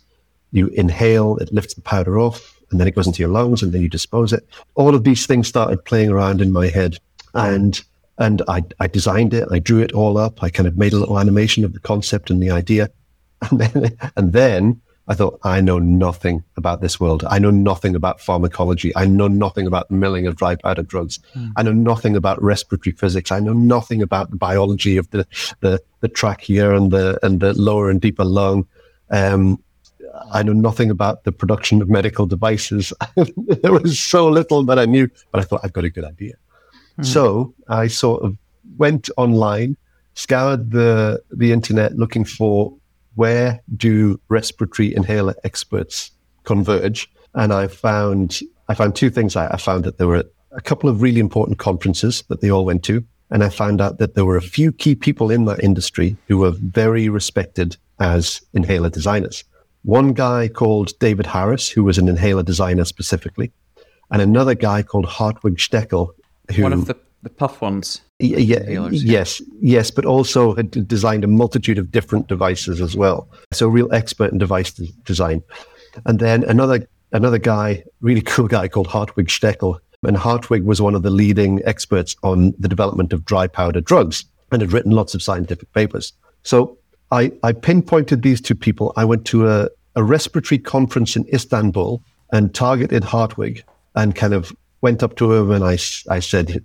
you inhale, it lifts the powder off, and then it goes into your lungs, and then you dispose it. All of these things started playing around in my head, and and I, I designed it, I drew it all up, I kind of made a little animation of the concept and the idea, and then and then I thought I know nothing about this world. I know nothing about pharmacology. I know nothing about the milling of dry powder drugs. I know nothing about respiratory physics. I know nothing about the biology of the the, the trachea and the and the lower and deeper lung. Um, I know nothing about the production of medical devices. there was so little that I knew, but I thought I've got a good idea. Hmm. So I sort of went online, scoured the the internet looking for where do respiratory inhaler experts converge, and I found I found two things. I, I found that there were a couple of really important conferences that they all went to, and I found out that there were a few key people in that industry who were very respected as inhaler designers. One guy called David Harris, who was an inhaler designer specifically, and another guy called Hartwig Steckel, who One of the, the puff ones. Yeah, inhalers, yeah. yes, yes, but also had designed a multitude of different devices as well. So, a real expert in device de- design. And then another another guy, really cool guy called Hartwig Steckel. And Hartwig was one of the leading experts on the development of dry powder drugs and had written lots of scientific papers. So, I, I pinpointed these two people. I went to a, a respiratory conference in Istanbul and targeted Hartwig and kind of went up to him and I, I said,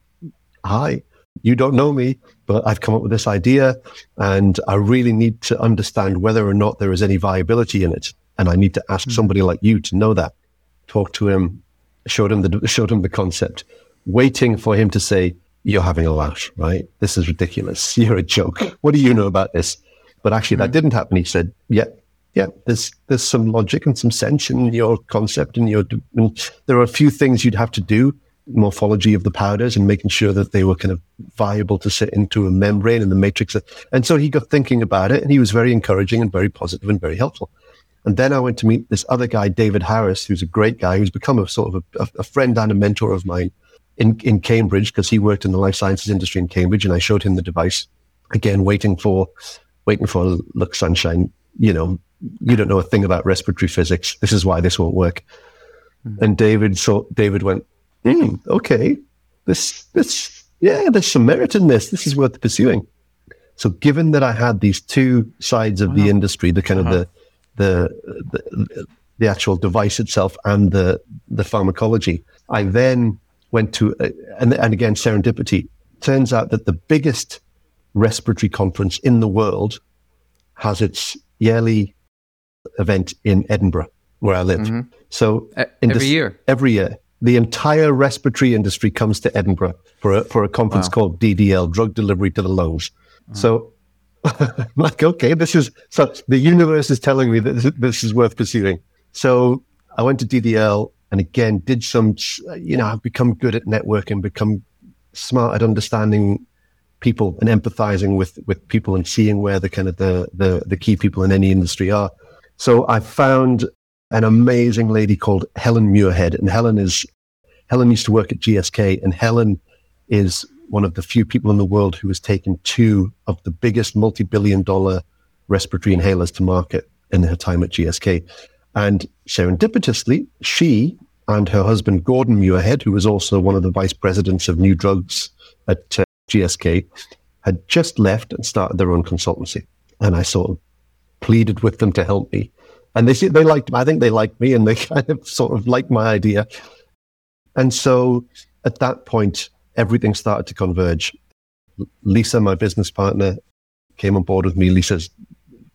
Hi, you don't know me, but I've come up with this idea and I really need to understand whether or not there is any viability in it. And I need to ask hmm. somebody like you to know that. Talk to him, showed him the, showed him the concept, waiting for him to say, you're having a laugh, right? This is ridiculous. You're a joke. What do you know about this? But actually that hmm. didn't happen. He said, yeah, yeah, there's, there's some logic and some sense in your concept and your, and there are a few things you'd have to do morphology of the powders and making sure that they were kind of viable to sit into a membrane and the matrix. And so he got thinking about it and he was very encouraging and very positive and very helpful. And then I went to meet this other guy, David Harris, who's a great guy who's become a sort of a, a friend and a mentor of mine in, in Cambridge because he worked in the life sciences industry in Cambridge and I showed him the device again, waiting for, waiting for look sunshine, you know, you don't know a thing about respiratory physics. This is why this won't work. And David, so David went, hmm, okay, this, this, yeah, there's some merit in this. This is worth pursuing. So, given that I had these two sides of the industry, the kind of the, the, the, the actual device itself and the, the pharmacology, I then went to, uh, and, and again, serendipity. Turns out that the biggest respiratory conference in the world has its yearly event in Edinburgh, where I live. Mm-hmm. So, E- in every this- year? every year, the entire respiratory industry comes to Edinburgh for a, for a conference called DDL, Drug Delivery to the Lungs. Mm. So, I'm like, okay, this is so the universe is telling me that this, this is worth pursuing. So, I went to DDL and again did some, you know, I've become good at networking, become smart at understanding people and empathizing with with people and seeing where the kind of the the, the key people in any industry are. So I found an amazing lady called Helen Muirhead, and Helen is Helen used to work at GSK, and Helen is one of the few people in the world who has taken two of the biggest multi-billion dollar respiratory inhalers to market in her time at GSK. And serendipitously, she and her husband, Gordon Muirhead, who was also one of the vice presidents of new drugs at uh, GSK, had just left and started their own consultancy. And I sort of pleaded with them to help me. And they they liked, I think they liked me and they kind of sort of liked my idea. And so at that point, everything started to converge. Lisa, my business partner, came on board with me. Lisa's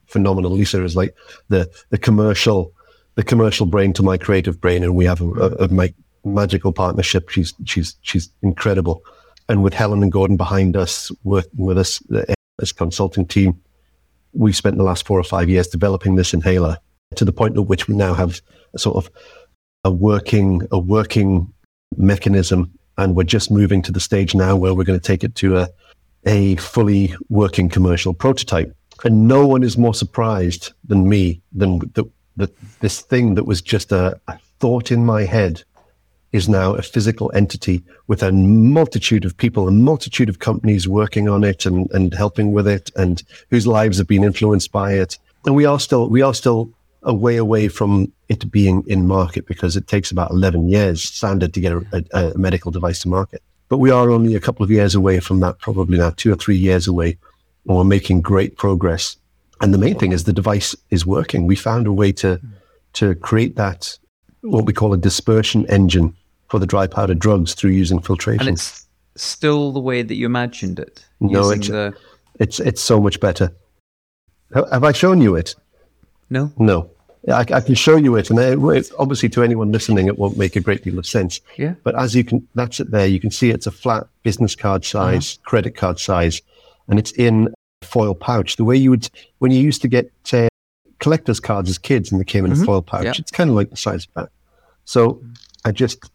phenomenal. Lisa is like the, the commercial, the commercial brain to my creative brain. And we have a, a, a ma- magical partnership. She's, she's, she's incredible. And with Helen and Gordon behind us, working with us, as consulting team, we spent the last four or five years developing this inhaler to the point at which we now have a sort of a working, a working mechanism. And we're just moving to the stage now where we're going to take it to a, a fully working commercial prototype. And no one is more surprised than me than that, that this thing that was just a, a thought in my head is now a physical entity with a multitude of people, a multitude of companies working on it and, and helping with it and whose lives have been influenced by it. And we are still, we are still a way away from it being in market because it takes about 11 years standard to get a, a, a medical device to market. But we are only a couple of years away from that, probably now two or three years away. And we're making great progress. And the main thing is the device is working. We found a way to, to create that, what we call a dispersion engine for the dry powder drugs through using filtration. And it's still the way that you imagined it. No, it's- the It's it's so much better. Have I shown you it? no. No. I, I can show you it, and it, obviously to anyone listening, it won't make a great deal of sense. Yeah. But as you can, that's it there. You can see it's a flat business card size, uh-huh. credit card size, and it's in foil pouch. The way you would, when you used to get uh, collector's cards as kids and they came in mm-hmm. a foil pouch, yep. it's kind of like the size of that. So I just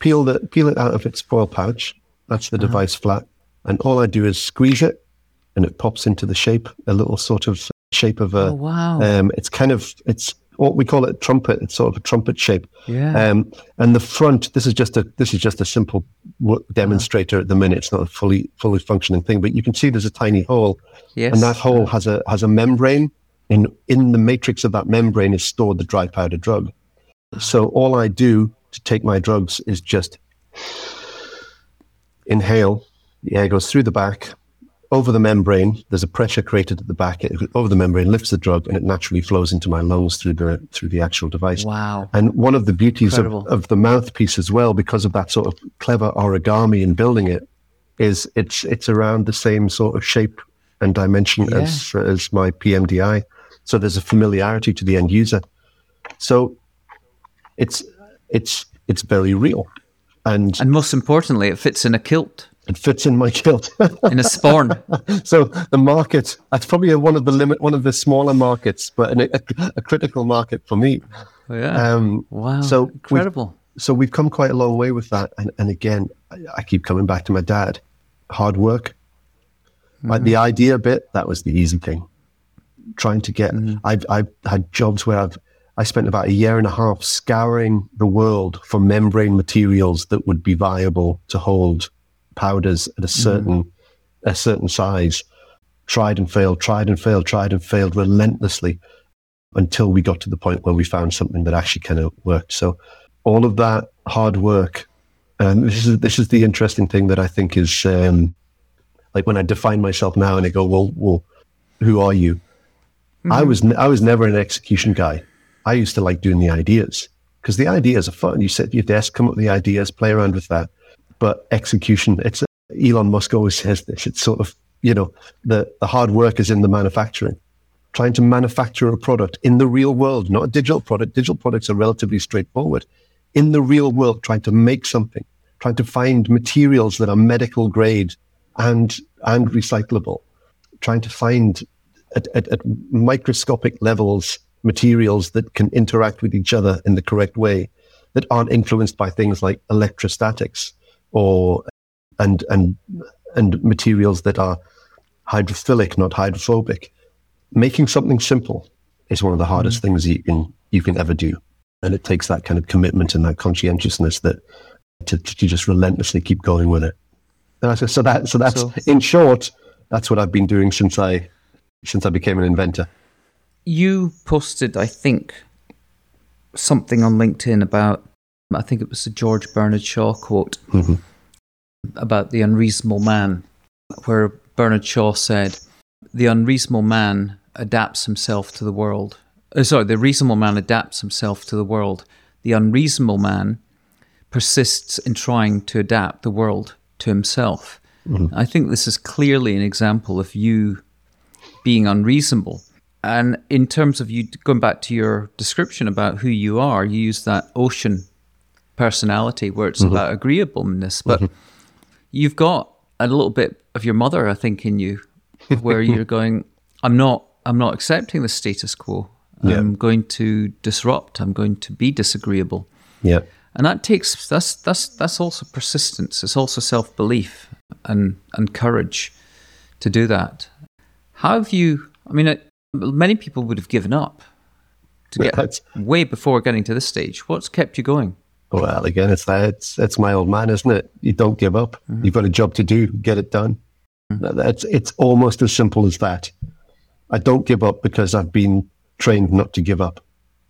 peel the peel it out of its foil pouch. That's the uh-huh. device flat, and all I do is squeeze it, and it pops into the shape, a little sort of shape of a. Oh, wow! Um, it's kind of it's what we call it a trumpet. It's sort of a trumpet shape. Yeah. Um, and the front. This is just a this is just a simple demonstrator uh-huh. at the minute. It's not a fully fully functioning thing, but you can see there's a tiny hole. Yes. And that hole has a has a membrane. In in the matrix of that membrane is stored the dry powder drug. So all I do to take my drugs is just inhale. The air goes through the back, over the membrane. There's a pressure created at the back. It, over the membrane lifts the drug, and it naturally flows into my lungs through the through the actual device. Wow! And one of the beauties of, of the mouthpiece as well, because of that sort of clever origami in building it, is it's it's around the same sort of shape and dimension yeah. as as my PMDI. So there's a familiarity to the end user. So it's it's it's very real. And and most importantly, it fits in a kilt. It fits in my kilt. in a sporran. so the market, that's probably one of the limit, one of the smaller markets, but an, a, a, critical market for me. Oh, yeah. Um, wow. So incredible. We've, so we've come quite a long way with that. And, and again, I, I keep coming back to my dad. Hard work. Mm-hmm. Like the idea bit, that was the easy thing. Trying to get, mm-hmm. I've, I've had jobs where I've I spent about a year and a half scouring the world for membrane materials that would be viable to hold powders at a mm-hmm. certain mm. a certain size. Tried and failed, tried and failed, tried and failed relentlessly until we got to the point where we found something that actually kind of worked. So all of that hard work, and this is this is the interesting thing that I think is um, like when I define myself now and I go, well, well, who are you? Mm-hmm. I was I was never an execution guy. I used to like doing the ideas because the ideas are fun. You sit at your desk, come up with the ideas, play around with that. But execution, it's Elon Musk always says this. It's sort of, you know, the, the hard work is in the manufacturing. Trying to manufacture a product in the real world, not a digital product. Digital products are relatively straightforward. In the real world, trying to make something, trying to find materials that are medical grade and and recyclable, trying to find at, at, at microscopic levels materials that can interact with each other in the correct way that aren't influenced by things like electrostatics or and and and materials that are hydrophilic, not hydrophobic. Making something simple is one of the hardest mm things you can you can ever do, and it takes that kind of commitment and that conscientiousness that to, to just relentlessly keep going with it. So that so that's so, in short, that's what I've been doing since I since I became an inventor you posted, I think, something on LinkedIn about, I think it was the George Bernard Shaw quote mm-hmm. about the unreasonable man, where Bernard Shaw said, The unreasonable man adapts himself to the world. Uh, sorry, the reasonable man adapts himself to the world. The unreasonable man persists in trying to adapt the world to himself. Mm-hmm. I think this is clearly an example of you being unreasonable and in terms of you going back to your description about who you are, you use that ocean personality where it's mm-hmm. about agreeableness, but mm-hmm. you've got a little bit of your mother, I think, in you, where you're going, I'm not, I'm not accepting the status quo. Yeah. I'm going to disrupt. I'm going to be disagreeable. Yeah. And that takes that's that's that's also persistence. It's also self belief and and courage to do that. How have you? I mean, it, Many people would have given up to get That's, way before getting to this stage. What's kept you going? Well, again, it's that it's, it's my old man, isn't it? You don't give up. Mm-hmm. You've got a job to do. Get it done. Mm-hmm. That's it's almost as simple as that. I don't give up because I've been trained not to give up,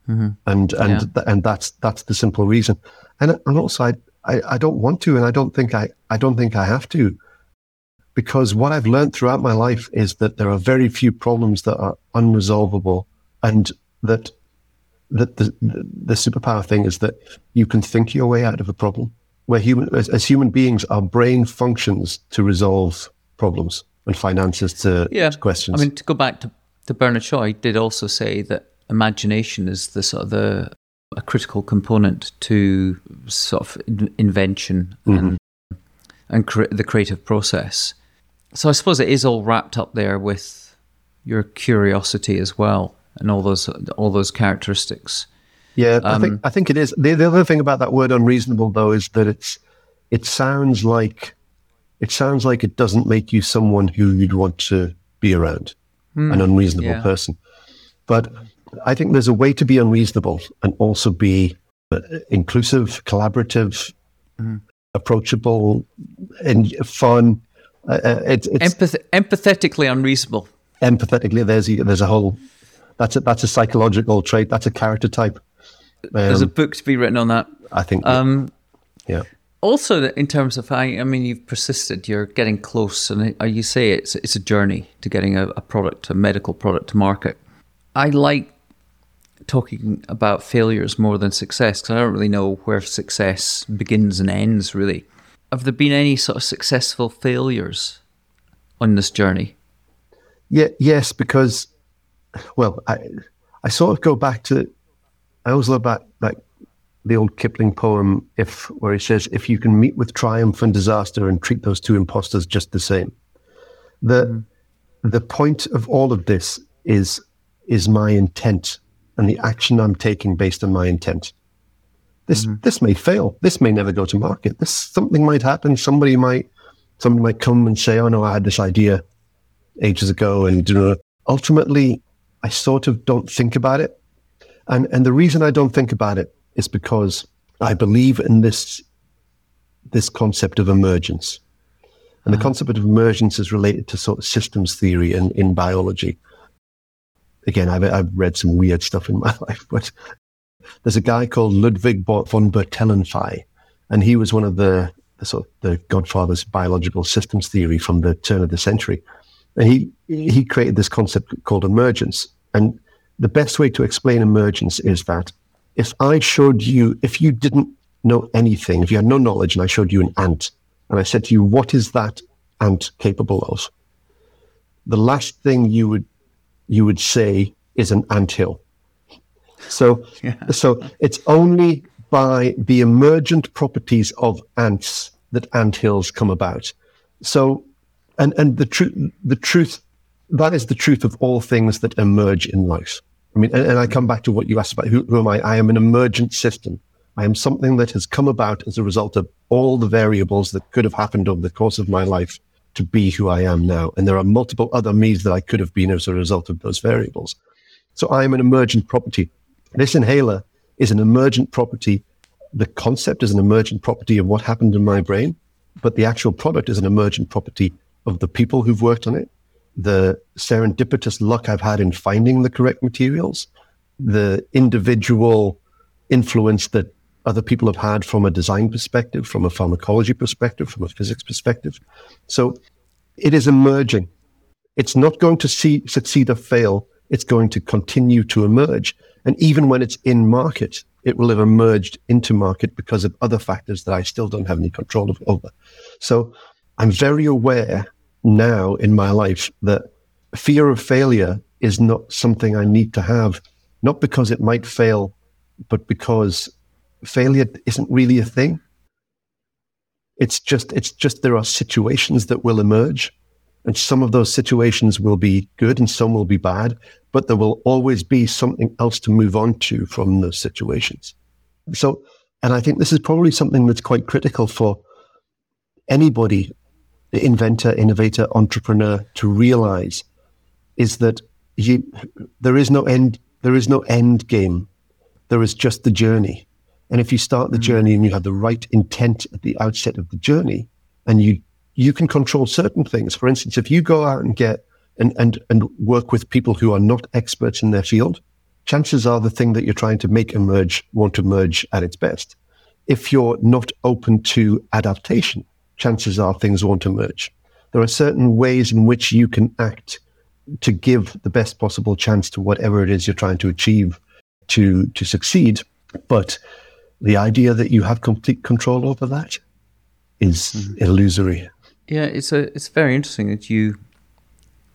mm-hmm. and and yeah. and that's that's the simple reason. And and also, I, I I don't want to, and I don't think I I don't think I have to because what I've learned throughout my life is that there are very few problems that are unresolvable and that that the, the, superpower thing is that you can think your way out of a problem where human as, as human beings our brain functions to resolve problems and find answers to, yeah. questions i mean to go back to, to bernard shaw he did also say that imagination is the sort of the a critical component to sort of invention mm-hmm. and and cre- the creative process. So I suppose it is all wrapped up there with your curiosity as well, and all those all those characteristics. Yeah, um, I think I think it is. The, the other thing about that word unreasonable, though, is that it's it sounds like it sounds like it doesn't make you someone who you'd want to be around, mm, an unreasonable yeah. person. But I think there's a way to be unreasonable and also be uh, inclusive, collaborative, mm. approachable, and fun. Uh, uh it's, it's Empath- empathetically unreasonable. Empathetically, there's a, there's a whole that's a that's a psychological trait. That's a character type. Um, there's a um, book to be written on that. I think. Um, yeah. Also, in terms of, I, I mean, you've persisted. You're getting close, and you say it's it's a journey to getting a, a product, a medical product, to market. I like talking about failures more than success because I don't really know where success begins and ends. Really, have there been any sort of successful failures on this journey? Yeah, yes, because well, I I sort of go back to I always love back like the old Kipling poem, if where he says, "If you can meet with triumph and disaster and treat those two impostors just the same." The mm. the point of all of this is is my intent and the action I'm taking based on my intent. This mm-hmm. this may fail. This may never go to market. This something might happen. Somebody might somebody might come and say, "Oh no, I had this idea ages ago," and you know, ultimately, I sort of don't think about it. And and the reason I don't think about it is because I believe in this this concept of emergence. And uh-huh. the concept of emergence is related to sort of systems theory in, in biology. Again, I've, I've read some weird stuff in my life, but there's a guy called Ludwig von Bertalanffy, and he was one of the, the sort of the godfathers of biological systems theory from the turn of the century. And he, he created this concept called emergence. And the best way to explain emergence is that if I showed you, if you didn't know anything, if you had no knowledge and I showed you an ant and I said to you, what is that ant capable of? The last thing you would, you would say is an ant hill. So, yeah. so it's only by the emergent properties of ants that ant hills come about. So, and, and the truth, the truth, that is the truth of all things that emerge in life. I mean, and, and, I come back to what you asked about who, who am I? I am an emergent system. I am something that has come about as a result of all the variables that could have happened over the course of my life to be who I am now. And there are multiple other me's that I could have been as a result of those variables. So I am an emergent property. This inhaler is an emergent property. The concept is an emergent property of what happened in my brain, but the actual product is an emergent property of the people who've worked on it, the serendipitous luck I've had in finding the correct materials, the individual influence that other people have had from a design perspective, from a pharmacology perspective, from a physics perspective. So it is emerging. It's not going to see, succeed or fail. It's going to continue to emerge. And even when it's in market, it will have emerged into market because of other factors that I still don't have any control over. So I'm very aware now in my life that fear of failure is not something I need to have, not because it might fail, but because failure isn't really a thing. It's just, it's just there are situations that will emerge and some of those situations will be good and some will be bad, but there will always be something else to move on to from those situations. So, and I think this is probably something that's quite critical for anybody the inventor, innovator, entrepreneur to realize is that you, there is no end. There is no end game. There is just the journey. And if you start the mm-hmm. journey and you have the right intent at the outset of the journey, and you you can control certain things. For instance, if you go out and get and and and work with people who are not experts in their field, chances are the thing that you're trying to make emerge won't emerge at its best. If you're not open to adaptation, chances are things won't emerge. There are certain ways in which you can act to give the best possible chance to whatever it is you're trying to achieve to to succeed. But the idea that you have complete control over that is mm-hmm. illusory. Yeah, it's a it's very interesting that you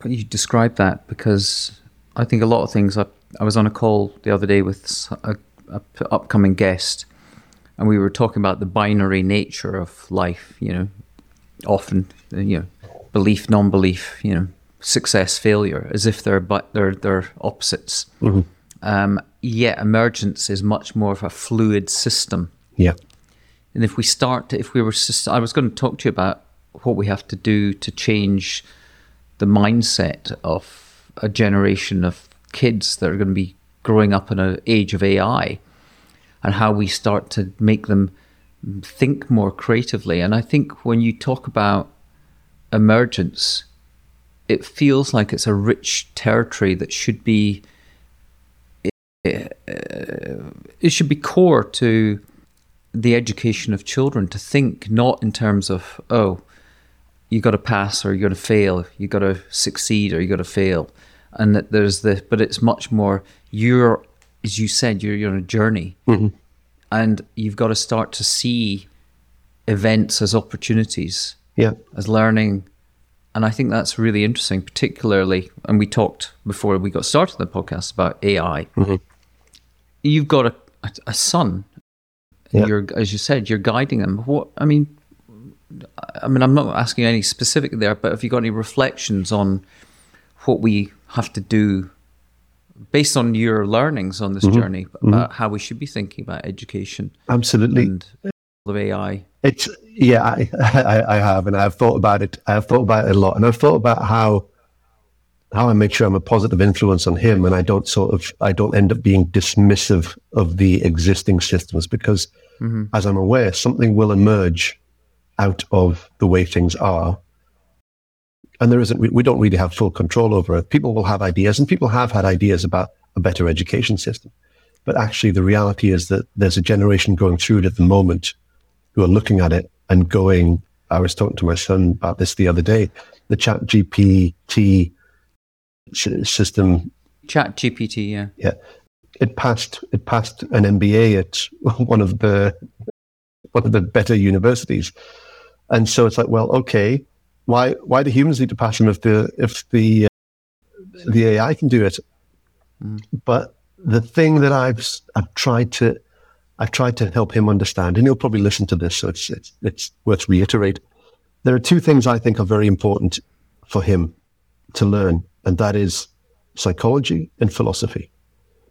you describe that because I think a lot of things I I was on a call the other day with a, a p- upcoming guest, and we were talking about the binary nature of life. You know, often you know, belief, non-belief. You know, success, failure, as if they're but they're they're opposites. Um, yet emergence is much more of a fluid system. Yeah. And if we start, to, if we were, I was going to talk to you about what we have to do to change the mindset of a generation of kids that are going to be growing up in an age of AI and how we start to make them think more creatively. And I think when you talk about emergence, it feels like it's a rich territory that should be eh, eh, it should be core to the education of children to think not in terms of oh you got to pass or you got to fail you got to succeed or you got to fail and that there's the but it's much more you're as you said you're, you're on a journey mm-hmm. and you've got to start to see events as opportunities Yeah. as learning. And I think that's really interesting, particularly, and we talked before we got started on the podcast about AI. Mm-hmm. You've got a, a, a son, Yeah. you're, as you said, you're guiding him. What, I mean, I mean, I'm not asking any specific there, but have you got any reflections on what we have to do based on your learnings on this mm-hmm. journey about how we should be thinking about education Absolutely. and of AI? It's yeah, I, I I have, and I've thought about it. I've thought about it a lot, and I've thought about how how I make sure I'm a positive influence on him, and I don't sort of I don't end up being dismissive of the existing systems because, mm-hmm. as I'm aware, something will emerge out of the way things are, and there isn't. We, we don't really have full control over it. People will have ideas, and people have had ideas about a better education system, but actually, the reality is that there's a generation going through it at the moment who are looking at it and going, I was talking to my son about this the other day, the chat GPT s- system, Chat GPT, yeah. yeah, it passed, it passed an MBA at one of the, one of the better universities. And so it's like, well, okay, why, why do humans need to pass them if the, if the, uh, the AI can do it? But the thing that I've, I've tried to, I've tried to help him understand, and he'll probably listen to this, so it's it's, it's worth reiterate. There are two things I think are very important for him to learn, and that is psychology and philosophy,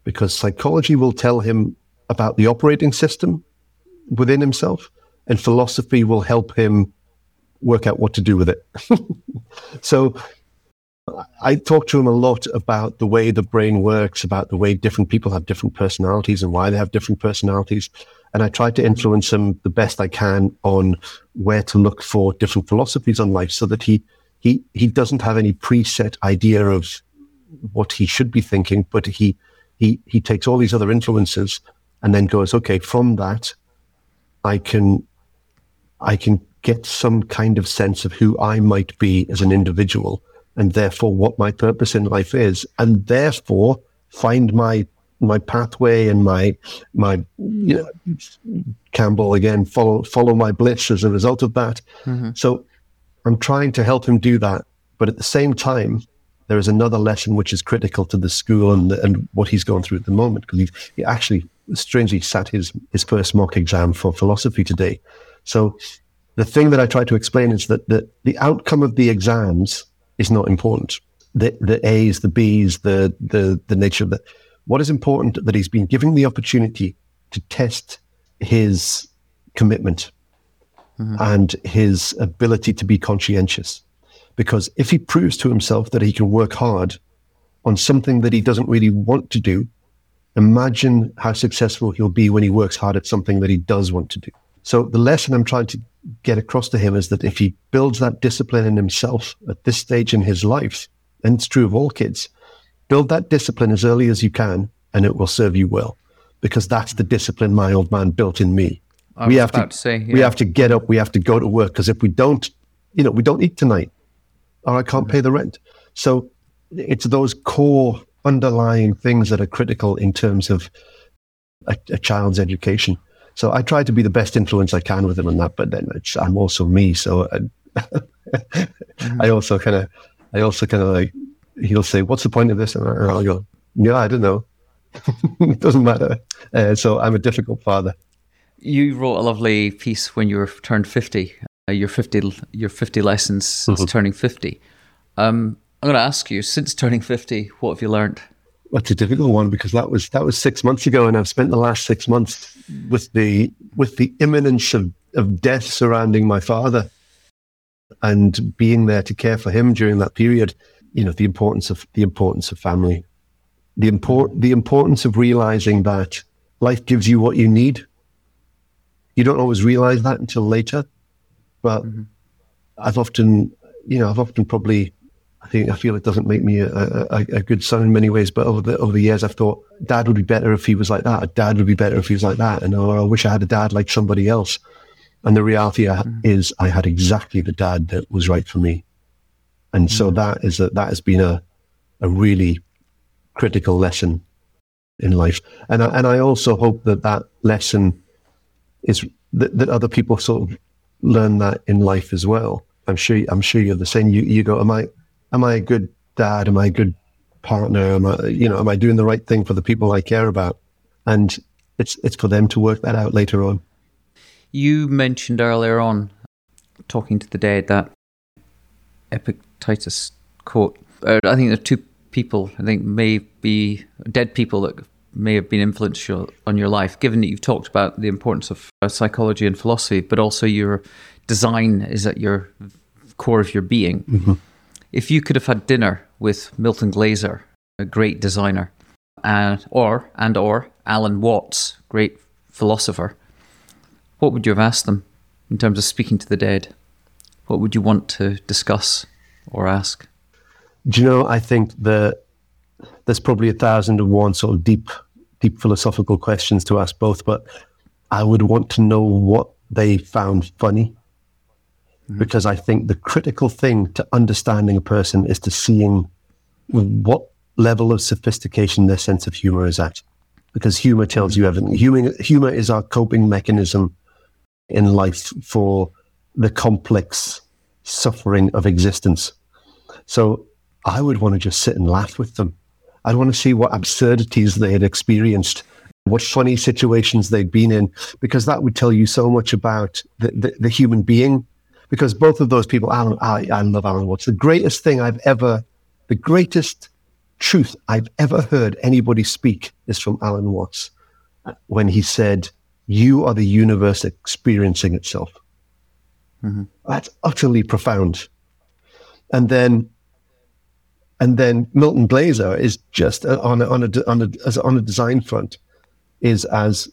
because psychology will tell him about the operating system within himself, and philosophy will help him work out what to do with it. so I talk to him a lot about the way the brain works, about the way different people have different personalities and why they have different personalities. And I try to influence him the best I can on where to look for different philosophies on life so that he, he, he doesn't have any preset idea of what he should be thinking, but he, he, he takes all these other influences and then goes, okay, from that, I can, I can get some kind of sense of who I might be as an individual and therefore what my purpose in life is and therefore find my my pathway and my my you know Campbell again follow follow my bliss as a result of that. Mm-hmm. So I'm trying to help him do that but at the same time there is another lesson which is critical to the school and and what he's going through at the moment because he actually strangely sat his his first mock exam for philosophy today. So the thing that I try to explain is that the, the outcome of the exams is not important. The, the A's, the B's, the, the, the nature of the, what is important that he's been given the opportunity to test his commitment mm-hmm. and his ability to be conscientious. Because if he proves to himself that he can work hard on something that he doesn't really want to do, imagine how successful he'll be when he works hard at something that he does want to do. So the lesson I'm trying to get across to him is that if he builds that discipline in himself at this stage in his life, and it's true of all kids, build that discipline as early as you can, and it will serve you well. Because that's the discipline my old man built in me. I we have to, to say, we have to get up, we have to go to work. Because if we don't, you know, we don't eat tonight, or I can't pay the rent. So it's those core underlying things that are critical in terms of a, a child's education. So I try to be the best influence I can with him on that, but then it's, I'm also me. So I, I also kind of, I also kind of like, he'll say, "What's the point of this?" And I'll go, Yeah, I don't know. it doesn't matter. Uh, so I'm a difficult father. You wrote a lovely piece when you were turned 50. Uh, your 50 your 50 lessons since mm-hmm. turning 50. Um, I'm going to ask you, since turning 50, what have you learned? That's a difficult one because that was that was six months ago, and I've spent the last six months with the with the imminence of, of death surrounding my father, and being there to care for him during that period. You know, the importance of the importance of family, the import the importance of realizing that life gives you what you need. You don't always realize that until later, but mm-hmm. I've often, you know, I've often probably I think I feel it doesn't make me a, a, a, good son in many ways. But over the over the years, I've thought dad would be better if he was like that. Dad would be better if he was like that. And oh, I wish I had a dad like somebody else. And the reality mm. is, I had exactly the dad that was right for me. And mm. so that is a, that has been a a really critical lesson in life. And I, and I also hope that that lesson is that, that other people sort of learn that in life as well. I'm sure I'm sure you're the same. You you go, am I am I a good dad? Am I a good partner? Am I, you know, am I doing the right thing for the people I care about? And it's it's for them to work that out later on. You mentioned earlier on, talking to the dead, that Epictetus quote. Uh, I think there are two people. I think may be dead people that may have been influential on your life. Given that you've talked about the importance of uh, psychology and philosophy, but also your design is at your core of your being. Mm-hmm. If you could have had dinner with Milton Glaser, a great designer, and or and or Alan Watts, great philosopher, what would you have asked them in terms of speaking to the dead? What would you want to discuss or ask? Do you know? I think that there's probably a thousand and one sort of deep, deep philosophical questions to ask both, but I would want to know what they found funny mm-hmm. because I think the critical thing to understanding a person is to seeing what level of sophistication their sense of humor is at. Because humor tells mm-hmm. you everything. Humor, humor is our coping mechanism in life for the complex suffering of existence. So I would want to just sit and laugh with them. I'd want to see what absurdities they had experienced, what funny situations they'd been in, because that would tell you so much about the, the, the human being because both of those people, Alan, I, I love Alan Watts. The greatest thing I've ever, the greatest truth I've ever heard anybody speak is from Alan Watts when he said, You are the universe experiencing itself. Mm-hmm. That's utterly profound. And then, and then Milton Glaser is just on a, on a, on a, as on a design front is as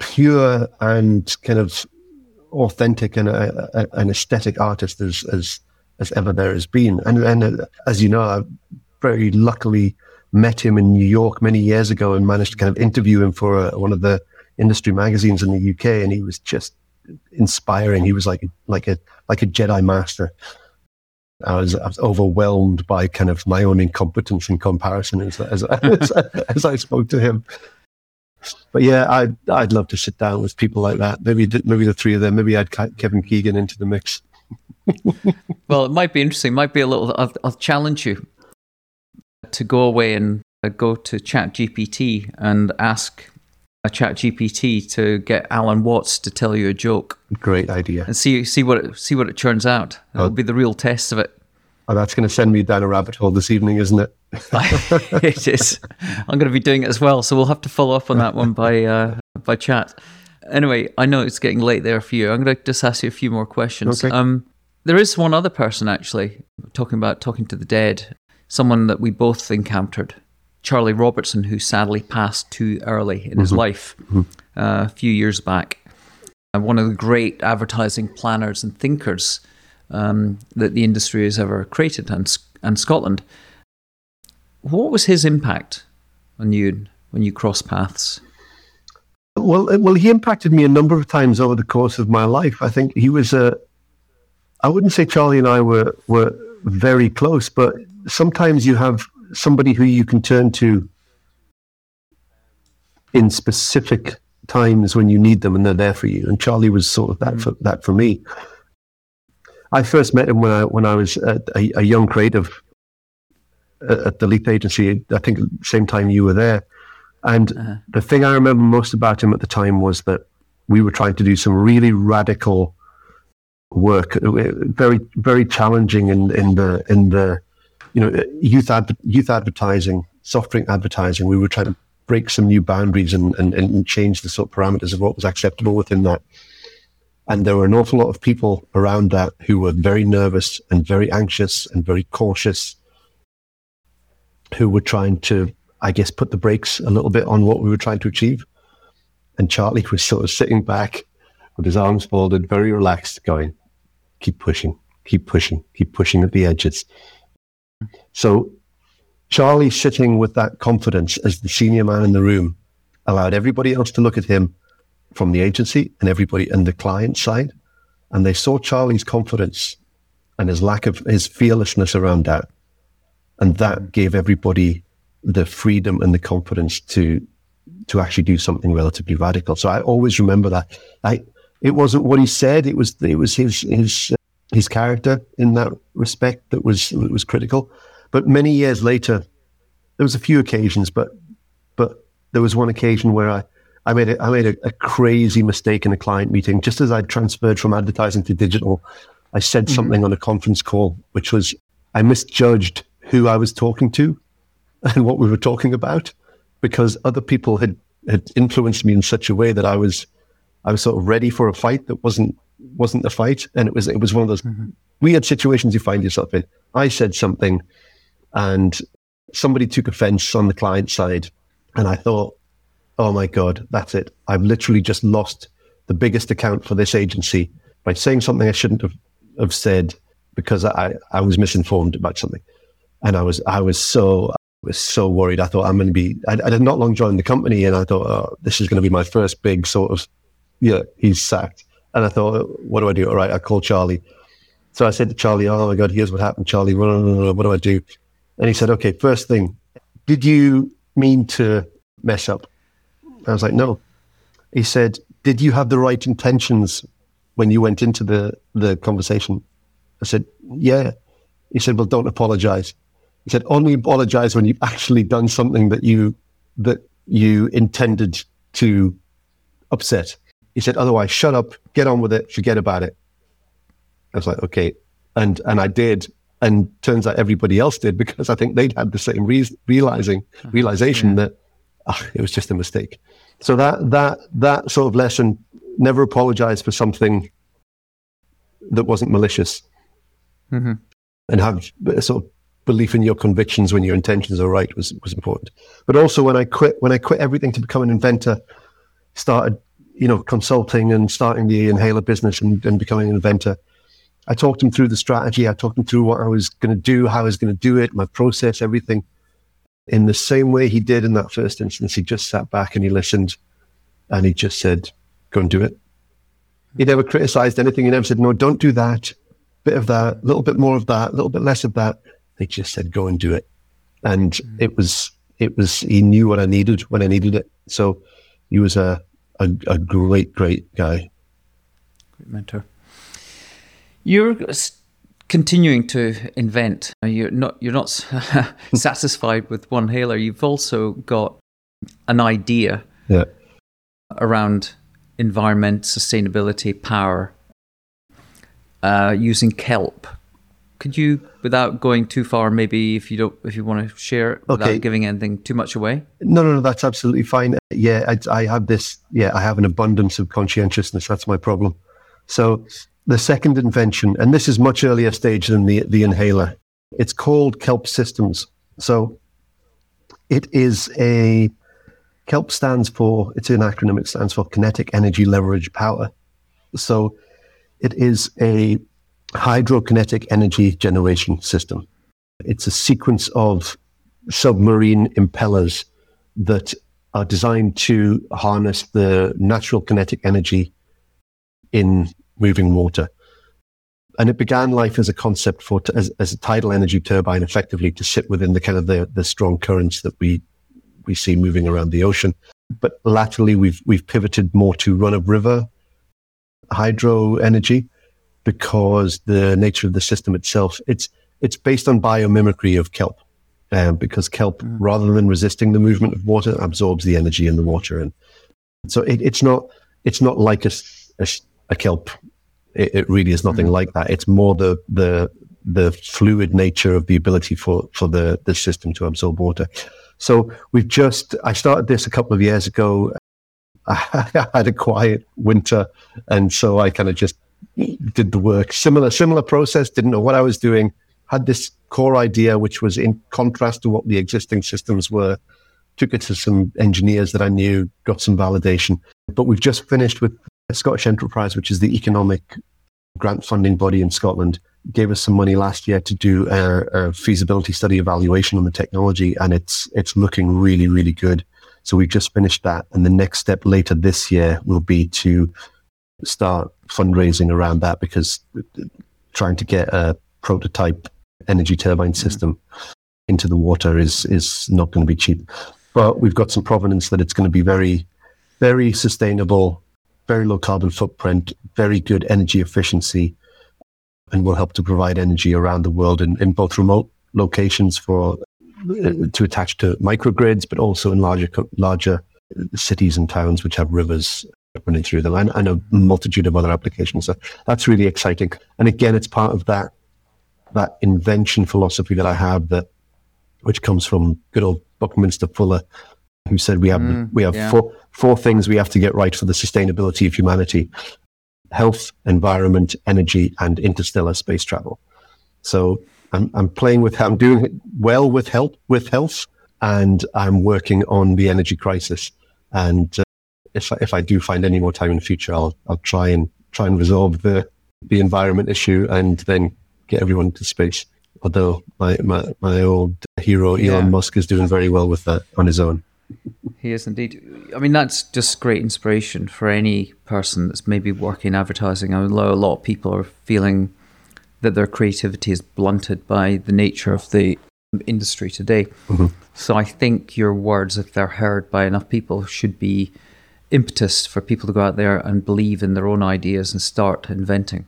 pure and kind of authentic and a, a, an aesthetic artist as, as as ever there has been. And and uh, as you know, I very luckily met him in New York many years ago and managed to kind of interview him for a, uh, one of the industry magazines in the UK, and he was just inspiring. He was like like a like a Jedi master. I was, I was overwhelmed by kind of my own incompetence in comparison as, as, as, as I spoke to him but yeah, I'd I'd love to sit down with people like that. Maybe maybe the three of them. Maybe I'd Kevin Keegan into the mix. well, it might be interesting. Might be a little. I'll, I'll challenge you to go away and uh, go to Chat GPT and ask a Chat GPT to get Alan Watts to tell you a joke. Great idea. And see see what it, see what it turns out. It'll oh. be the real test of it. Oh, that's going to send me down a rabbit hole this evening, isn't it? it is. I'm going to be doing it as well, so we'll have to follow up on that one by uh, by chat. Anyway, I know it's getting late there for you. I'm going to just ask you a few more questions. Okay. Um, there is one other person actually talking about talking to the dead. Someone that we both encountered, Charlie Robertson, who sadly passed too early in mm-hmm. his life mm-hmm. uh, a few years back. Uh, one of the great advertising planners and thinkers um, that the industry has ever created, and and Scotland. What was his impact on you when you crossed paths? Well, well, he impacted me a number of times over the course of my life. I think he was a. I wouldn't say Charlie and I were were very close, but sometimes you have somebody who you can turn to in specific times when you need them, and they're there for you. And Charlie was sort of that mm. for that for me. I first met him when I when I was a, a, a young creative at the Leith Agency. I think the same time you were there. And uh-huh. the thing I remember most about him at the time was that we were trying to do some really radical work, uh, very very challenging in in the in the you know youth ad, youth advertising, soft drink advertising. We were trying to break some new boundaries and, and, and change the sort of parameters of what was acceptable within that. And there were an awful lot of people around that who were very nervous and very anxious and very cautious, who were trying to, I guess, put the brakes a little bit on what we were trying to achieve. And Charlie was sort of sitting back with his arms folded, very relaxed, going, keep pushing, keep pushing, keep pushing at the edges. So Charlie sitting with that confidence as the senior man in the room allowed everybody else to look at him from the agency and everybody and the client side. And they saw Charlie's confidence and his lack of his fearlessness around that. And that gave everybody the freedom and the confidence to to actually do something relatively radical. So I always remember that. I it wasn't what he said, it was it was his his his character in that respect that was that was critical. But many years later, there was a few occasions, but but there was one occasion where I, I made a, I made a, a crazy mistake in a client meeting. Just as I transferred from advertising to digital, I said mm-hmm. something on a conference call, which was I misjudged who I was talking to and what we were talking about because other people had, had influenced me in such a way that I was I was sort of ready for a fight that wasn't wasn't a fight, and it was it was one of those mm-hmm. weird situations you find yourself in. I said something, and somebody took offence on the client side, and I thought, oh my god, that's it. I've literally just lost the biggest account for this agency by saying something I shouldn't have, have said because I, I was misinformed about something, and I was I was so I was so worried. I thought I'm going to be. I, I, not long join the company, and I thought, oh, this is going to be my first big sort of, yeah, he's sacked. And I thought, what do I do? All right, I call Charlie. So I said to Charlie, oh my God, here's what happened, Charlie. What do I do? And he said, okay, first thing, did you mean to mess up? I was like, no. He said, did you have the right intentions when you went into the, the conversation? I said, yeah. He said, well, don't apologize. He said, only apologize when you've actually done something that you, that you intended to upset. He said, otherwise, shut up, get on with it, forget about it. I was like, okay. And, and I did. And turns out everybody else did because I think they'd had the same re- realizing, uh-huh. realization yeah. that oh, it was just a mistake. So that, that, that sort of lesson, never apologize for something that wasn't malicious mm-hmm. and have a sort of belief in your convictions when your intentions are right was, was important. But also when I quit, when I quit everything to become an inventor, started you know, consulting and starting the inhaler business and, and becoming an inventor. I talked him through the strategy. I talked him through what I was going to do, how I was going to do it, my process, everything. In the same way he did in that first instance, he just sat back and he listened and he just said, go and do it. He never criticized anything. He never said, no, don't do that. Bit of that, a little bit more of that, a little bit less of that. He just said, go and do it. And mm-hmm. it was, it was, he knew what I needed when I needed it. So he was a, a, a great, great guy. Great mentor. You're continuing to invent. You're not you're not satisfied with one hailer. You've also got an idea yeah. around environment, sustainability, power, uh, using kelp. Could you, without going too far, maybe if you don't, if you want to share it without okay. giving anything too much away? No, no, no, that's absolutely fine. Yeah, I, I have this. Yeah, I have an abundance of conscientiousness. That's my problem. So the second invention, and this is much earlier stage than the the inhaler. It's called Kelp Systems. So it is a KELP stands for, it's an acronym, it stands for Kinetic Energy Leverage Power. So it is a hydrokinetic energy generation system. It's a sequence of submarine impellers that are designed to harness the natural kinetic energy in moving water. And it began life as a concept for as, as a tidal energy turbine, effectively to sit within the kind of the, the strong currents that we we see moving around the ocean. But latterly, we've we've pivoted more to run of river hydro energy, because the nature of the system itself, it's, it's based on biomimicry of kelp. um, because kelp, mm. rather than resisting the movement of water, absorbs the energy in the water, and so it, it's not it's not like a, a, a kelp. It, it, really is nothing mm. like that. It's more the the the fluid nature of the ability for for the the system to absorb water. So we've just I started this a couple of years ago. I had a quiet winter, and so I kind of just did the work. Similar similar process. Didn't know what I was doing. Had this core idea, which was in contrast to what the existing systems were. Took it to some engineers that I knew, got some validation. But we've just finished with Scottish Enterprise, which is the economic grant funding body in Scotland, gave us some money last year to do a, a, feasibility study evaluation on the technology, and it's it's looking really really good. So we've just finished that, and the next step later this year will be to start fundraising around that because trying to get a prototype energy turbine mm-hmm. system mm-hmm. into the water is is not going to be cheap. But we've got some provenance that it's going to be very, very sustainable, very low carbon footprint, very good energy efficiency, and will help to provide energy around the world in, in both remote locations for uh, to attach to microgrids, but also in larger larger cities and towns which have rivers running through them, and, and a multitude of other applications. So that's really exciting. And again, it's part of that that invention philosophy that I have that which comes from good old Buckminster Fuller, who said we have mm, we have yeah. four four things we have to get right for the sustainability of humanity: health, environment, energy, and interstellar space travel. So I'm I'm playing with I'm doing well with health with health, and I'm working on the energy crisis. And uh, if I, if I do find any more time in the future, I'll I'll try and try and resolve the the environment issue and then get everyone to space. Although my, my, my old hero Elon yeah. Musk is doing very well with that on his own. He is indeed. I mean, that's just great inspiration for any person that's maybe working in advertising. I mean, a lot of people are feeling that their creativity is blunted by the nature of the industry today. Mm-hmm. So I think your words, if they're heard by enough people, should be impetus for people to go out there and believe in their own ideas and start inventing.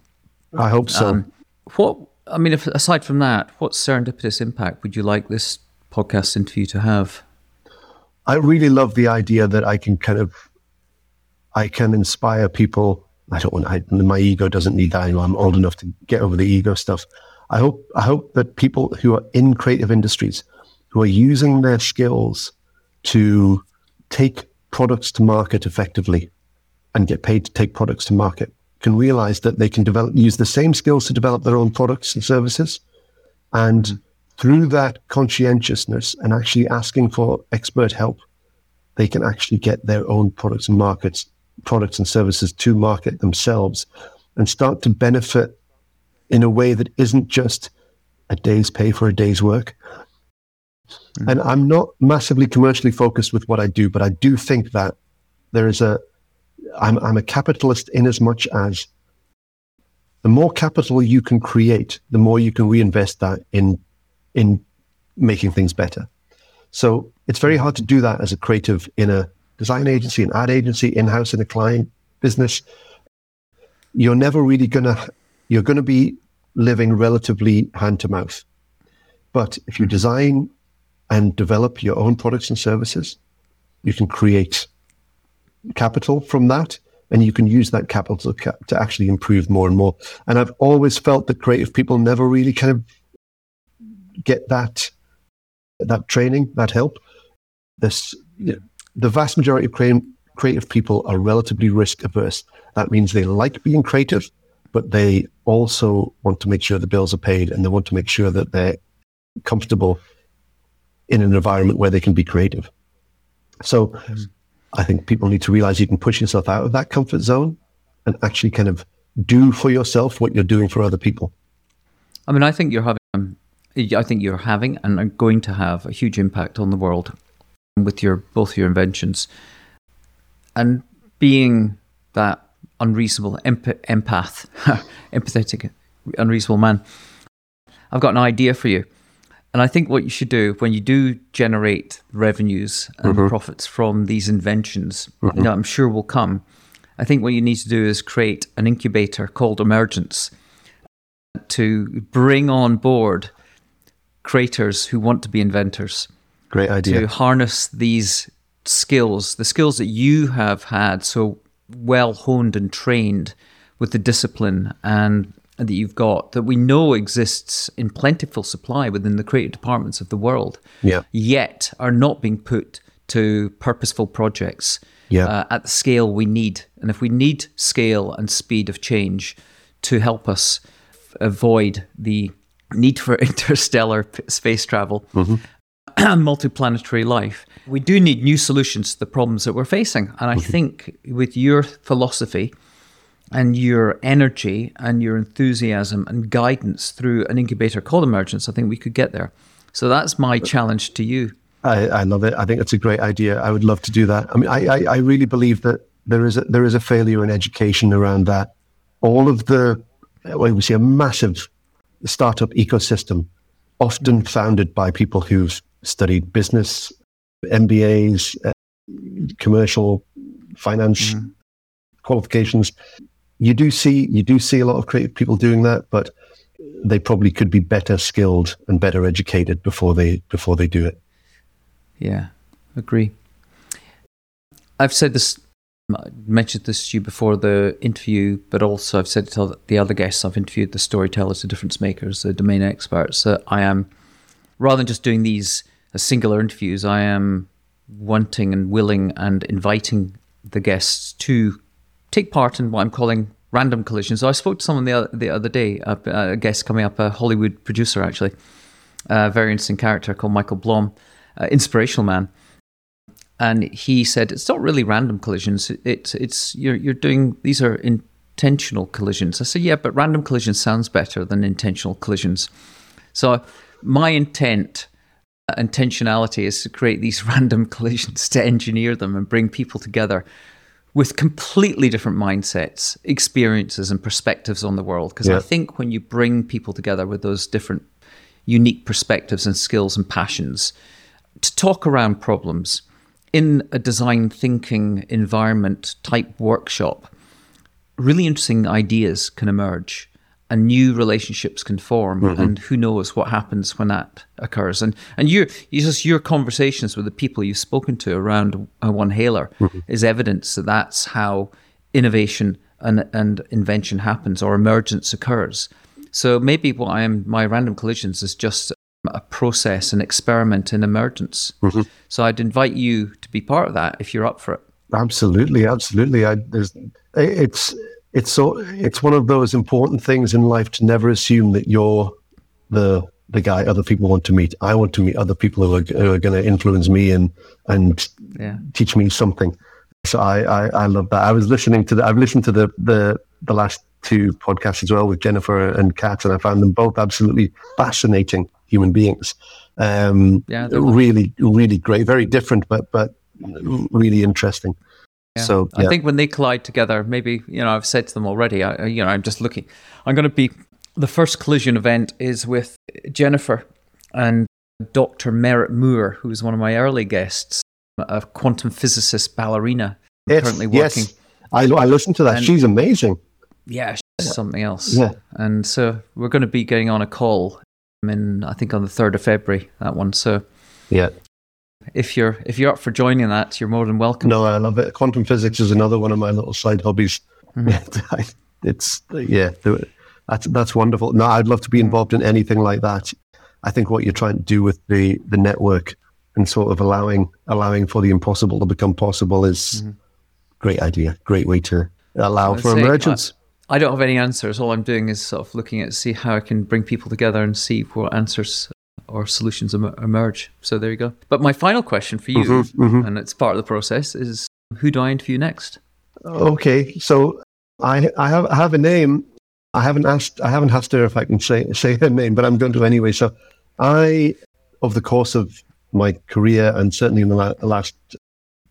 I hope so. Um, what I mean, if, aside from that, what serendipitous impact would you like this podcast interview to have? I really love the idea that I can kind of, I can inspire people. I don't want I, my ego doesn't need that. I'm old enough to get over the ego stuff. I hope I hope that people who are in creative industries, who are using their skills to take products to market effectively, and get paid to take products to market, can realize that they can develop, use the same skills to develop their own products and services. And. Through that conscientiousness and actually asking for expert help, they can actually get their own products and markets, products and services to market themselves and start to benefit in a way that isn't just a day's pay for a day's work. Mm-hmm. And I'm not massively commercially focused with what I do, but I do think that there is a I'm, I'm a capitalist in as much as the more capital you can create, the more you can reinvest that in in making things better. So it's very hard to do that as a creative in a design agency, an ad agency, in-house in a client business. You're never really gonna you're gonna be living relatively hand to mouth. But if you design and develop your own products and services, you can create capital from that and you can use that capital to, to actually improve more and more. And I've always felt that creative people never really kind of get that that training, that help. This the vast majority of creative, creative people are relatively risk averse. That means they like being creative, but they also want to make sure the bills are paid and they want to make sure that they're comfortable in an environment where they can be creative. So. Mm I think people need to realize you can push yourself out of that comfort zone and actually kind of do for yourself what you're doing for other people. I mean, I think you're having, I think you're having and are going to have a huge impact on the world with your both your inventions and being that unreasonable empath, empathetic, unreasonable man. I've got an idea for you. And I think what you should do when you do generate revenues and mm-hmm. profits from these inventions, mm-hmm. you know, I'm sure will come. I think what you need to do is create an incubator called Emergence to bring on board creators who want to be inventors. Great idea. To harness these skills, the skills that you have had so well honed and trained with the discipline and that you've got that we know exists in plentiful supply within the creative departments of the world, yeah. yet are not being put to purposeful projects yeah. uh, at the scale we need. And if we need scale and speed of change to help us f- avoid the need for interstellar p- space travel mm-hmm. and multiplanetary life, we do need new solutions to the problems that we're facing. And I mm-hmm. think with your philosophy, and your energy and your enthusiasm and guidance through an incubator called Emergence, I think we could get there. So that's my challenge to you. I, I love it. I think it's a great idea. I would love to do that. I mean, I, I, I really believe that there is a, there is a failure in education around that. All of the, well, we see a massive startup ecosystem, often founded by people who've studied business, MBAs, uh, commercial finance mm. qualifications, you do see you do see a lot of creative people doing that, but they probably could be better skilled and better educated before they before they do it. Yeah, agree. I've said this, I mentioned this to you before the interview, but also I've said to the other guests I've interviewed, the storytellers, the difference makers, the domain experts. That I am, rather than just doing these as singular interviews, I am wanting and willing and inviting the guests to take part in what I'm calling random collisions. So I spoke to someone the other, the other day, a, a guest coming up, a Hollywood producer actually, a very interesting character called Michael Blom, uh, inspirational man. And he said it's not really random collisions. It's it's you're you're doing these are intentional collisions. I said yeah, but random collisions sounds better than intentional collisions. So my intent uh, intentionality is to create these random collisions to engineer them and bring people together with completely different mindsets, experiences, and perspectives on the world. Because yeah. I think when you bring people together with those different, unique perspectives and skills and passions to talk around problems in a design thinking environment type workshop, really interesting ideas can emerge and new relationships can form mm-hmm. and who knows what happens when that occurs and and you just your conversations with the people you've spoken to around one Haler mm-hmm. is evidence that that's how innovation and, and invention happens or emergence occurs so maybe what I am my random collisions is just a process an experiment in emergence mm-hmm. so I'd invite you to be part of that if you're up for it absolutely absolutely I, there's it's it's so it's one of those important things in life to never assume that you're the the guy other people want to meet. I want to meet other people who are, who are going to influence me and and yeah. teach me something. So I, I, I love that. I was listening to the I've listened to the the the last two podcasts as well with Jennifer and Kat, and I found them both absolutely fascinating human beings. Um, yeah, really, really great. Very different, but but really interesting. Yeah. So yeah. I think when they collide together, maybe you know I've said to them already. I, you know I'm just looking. I'm going to be the first collision event is with Jennifer and Dr. Merritt Moore, who is one of my early guests, a quantum physicist ballerina yes, currently working. Yes. I I listened to that. And she's amazing. Yeah, she's something else. Yeah. And so we're going to be getting on a call in I think on the third of February. That one. So yeah, if you're if you're up for joining that, you're more than welcome. No, I love it. Quantum physics is another one of my little side hobbies. Mm-hmm. it's yeah, that's that's wonderful. No, I'd love to be involved in anything like that. I think what you're trying to do with the the network and sort of allowing allowing for the impossible to become possible is mm-hmm. great idea. Great way to allow for emergence. I, don't have any answers. All I'm doing is sort of looking at see how I can bring people together and see what answers or solutions em- emerge. So there you go. But my final question for you, mm-hmm, mm-hmm. and it's part of the process, is who do I interview next? Okay, so I I have I have a name. I haven't asked I haven't asked her if I can say say her name, but I'm going to anyway. So I, over the course of my career and certainly in the, la- the last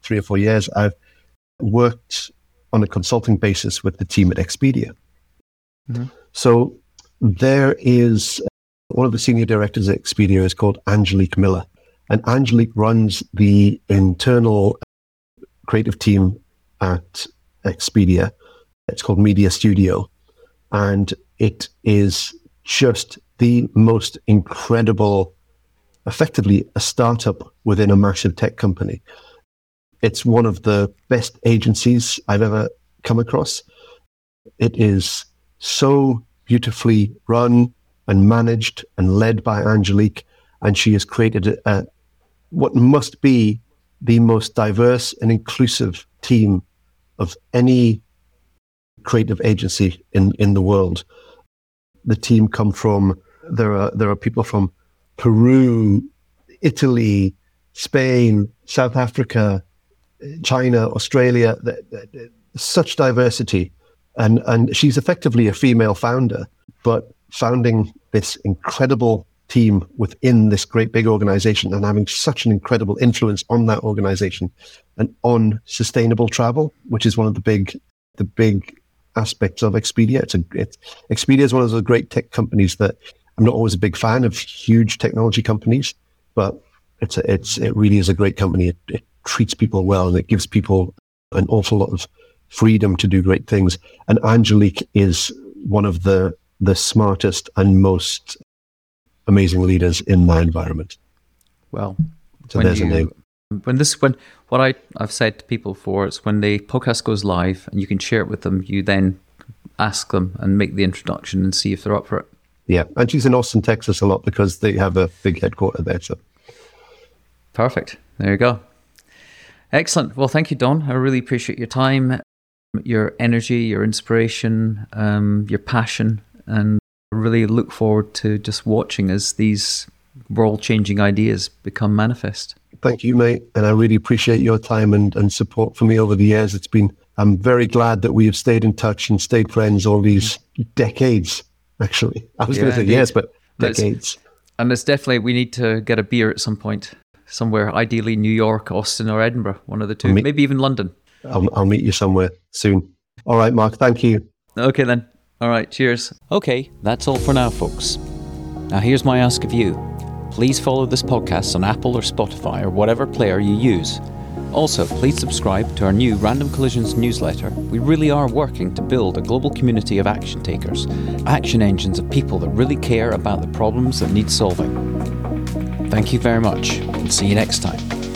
three or four years, I've worked on a consulting basis with the team at Expedia. Mm-hmm. So there is one of the senior directors at Expedia is called Angelique Miller. And Angelique runs the internal creative team at Expedia. It's called Media Studio. And it is just the most incredible effectively a startup within a massive tech company. It's one of the best agencies I've ever come across. It is so beautifully run and managed and led by Angelique, and she has created a, a, what must be the most diverse and inclusive team of any creative agency in, in the world. The team come from there are there are people from Peru, Italy, Spain, South Africa, China, Australia. Such diversity, and and she's effectively a female founder, but founding this incredible team within this great big organization and having such an incredible influence on that organization and on sustainable travel, which is one of the big the big aspects of Expedia. It's a it's, Expedia is one of those great tech companies that I'm not always a big fan of huge technology companies, but it's a, it's it really is a great company. It, it treats people well and it gives people an awful lot of freedom to do great things. And Angelique is one of the the smartest and most amazing leaders in my environment. Well, so there's you, a name. When this, when what I I've said to people before is when the podcast goes live and you can share it with them, you then ask them and make the introduction and see if they're up for it. Yeah, and she's in Austin, Texas, a lot because they have a big headquarter there. So perfect. There you go. Excellent. Well, thank you, Don. I really appreciate your time, your energy, your inspiration, um, your passion, and really look forward to just watching as these world changing ideas become manifest. Thank you, mate. And I really appreciate your time and, and support for me over the years. It's been, I'm very glad that we have stayed in touch and stayed friends all these decades, actually. I was yeah, going to say years, but decades. and it's definitely, we need to get a beer at some point, somewhere, ideally New York, Austin, or Edinburgh, one of the two, meet, maybe even London. I'll, I'll meet you somewhere soon. All right, Mark. Thank you. Okay, then. All right, cheers. Okay, that's all for now, folks. Now, here's my ask of you please follow this podcast on Apple or Spotify or whatever player you use. Also, please subscribe to our new Random Collisions newsletter. We really are working to build a global community of action takers, action engines of people that really care about the problems that need solving. Thank you very much, and see you next time.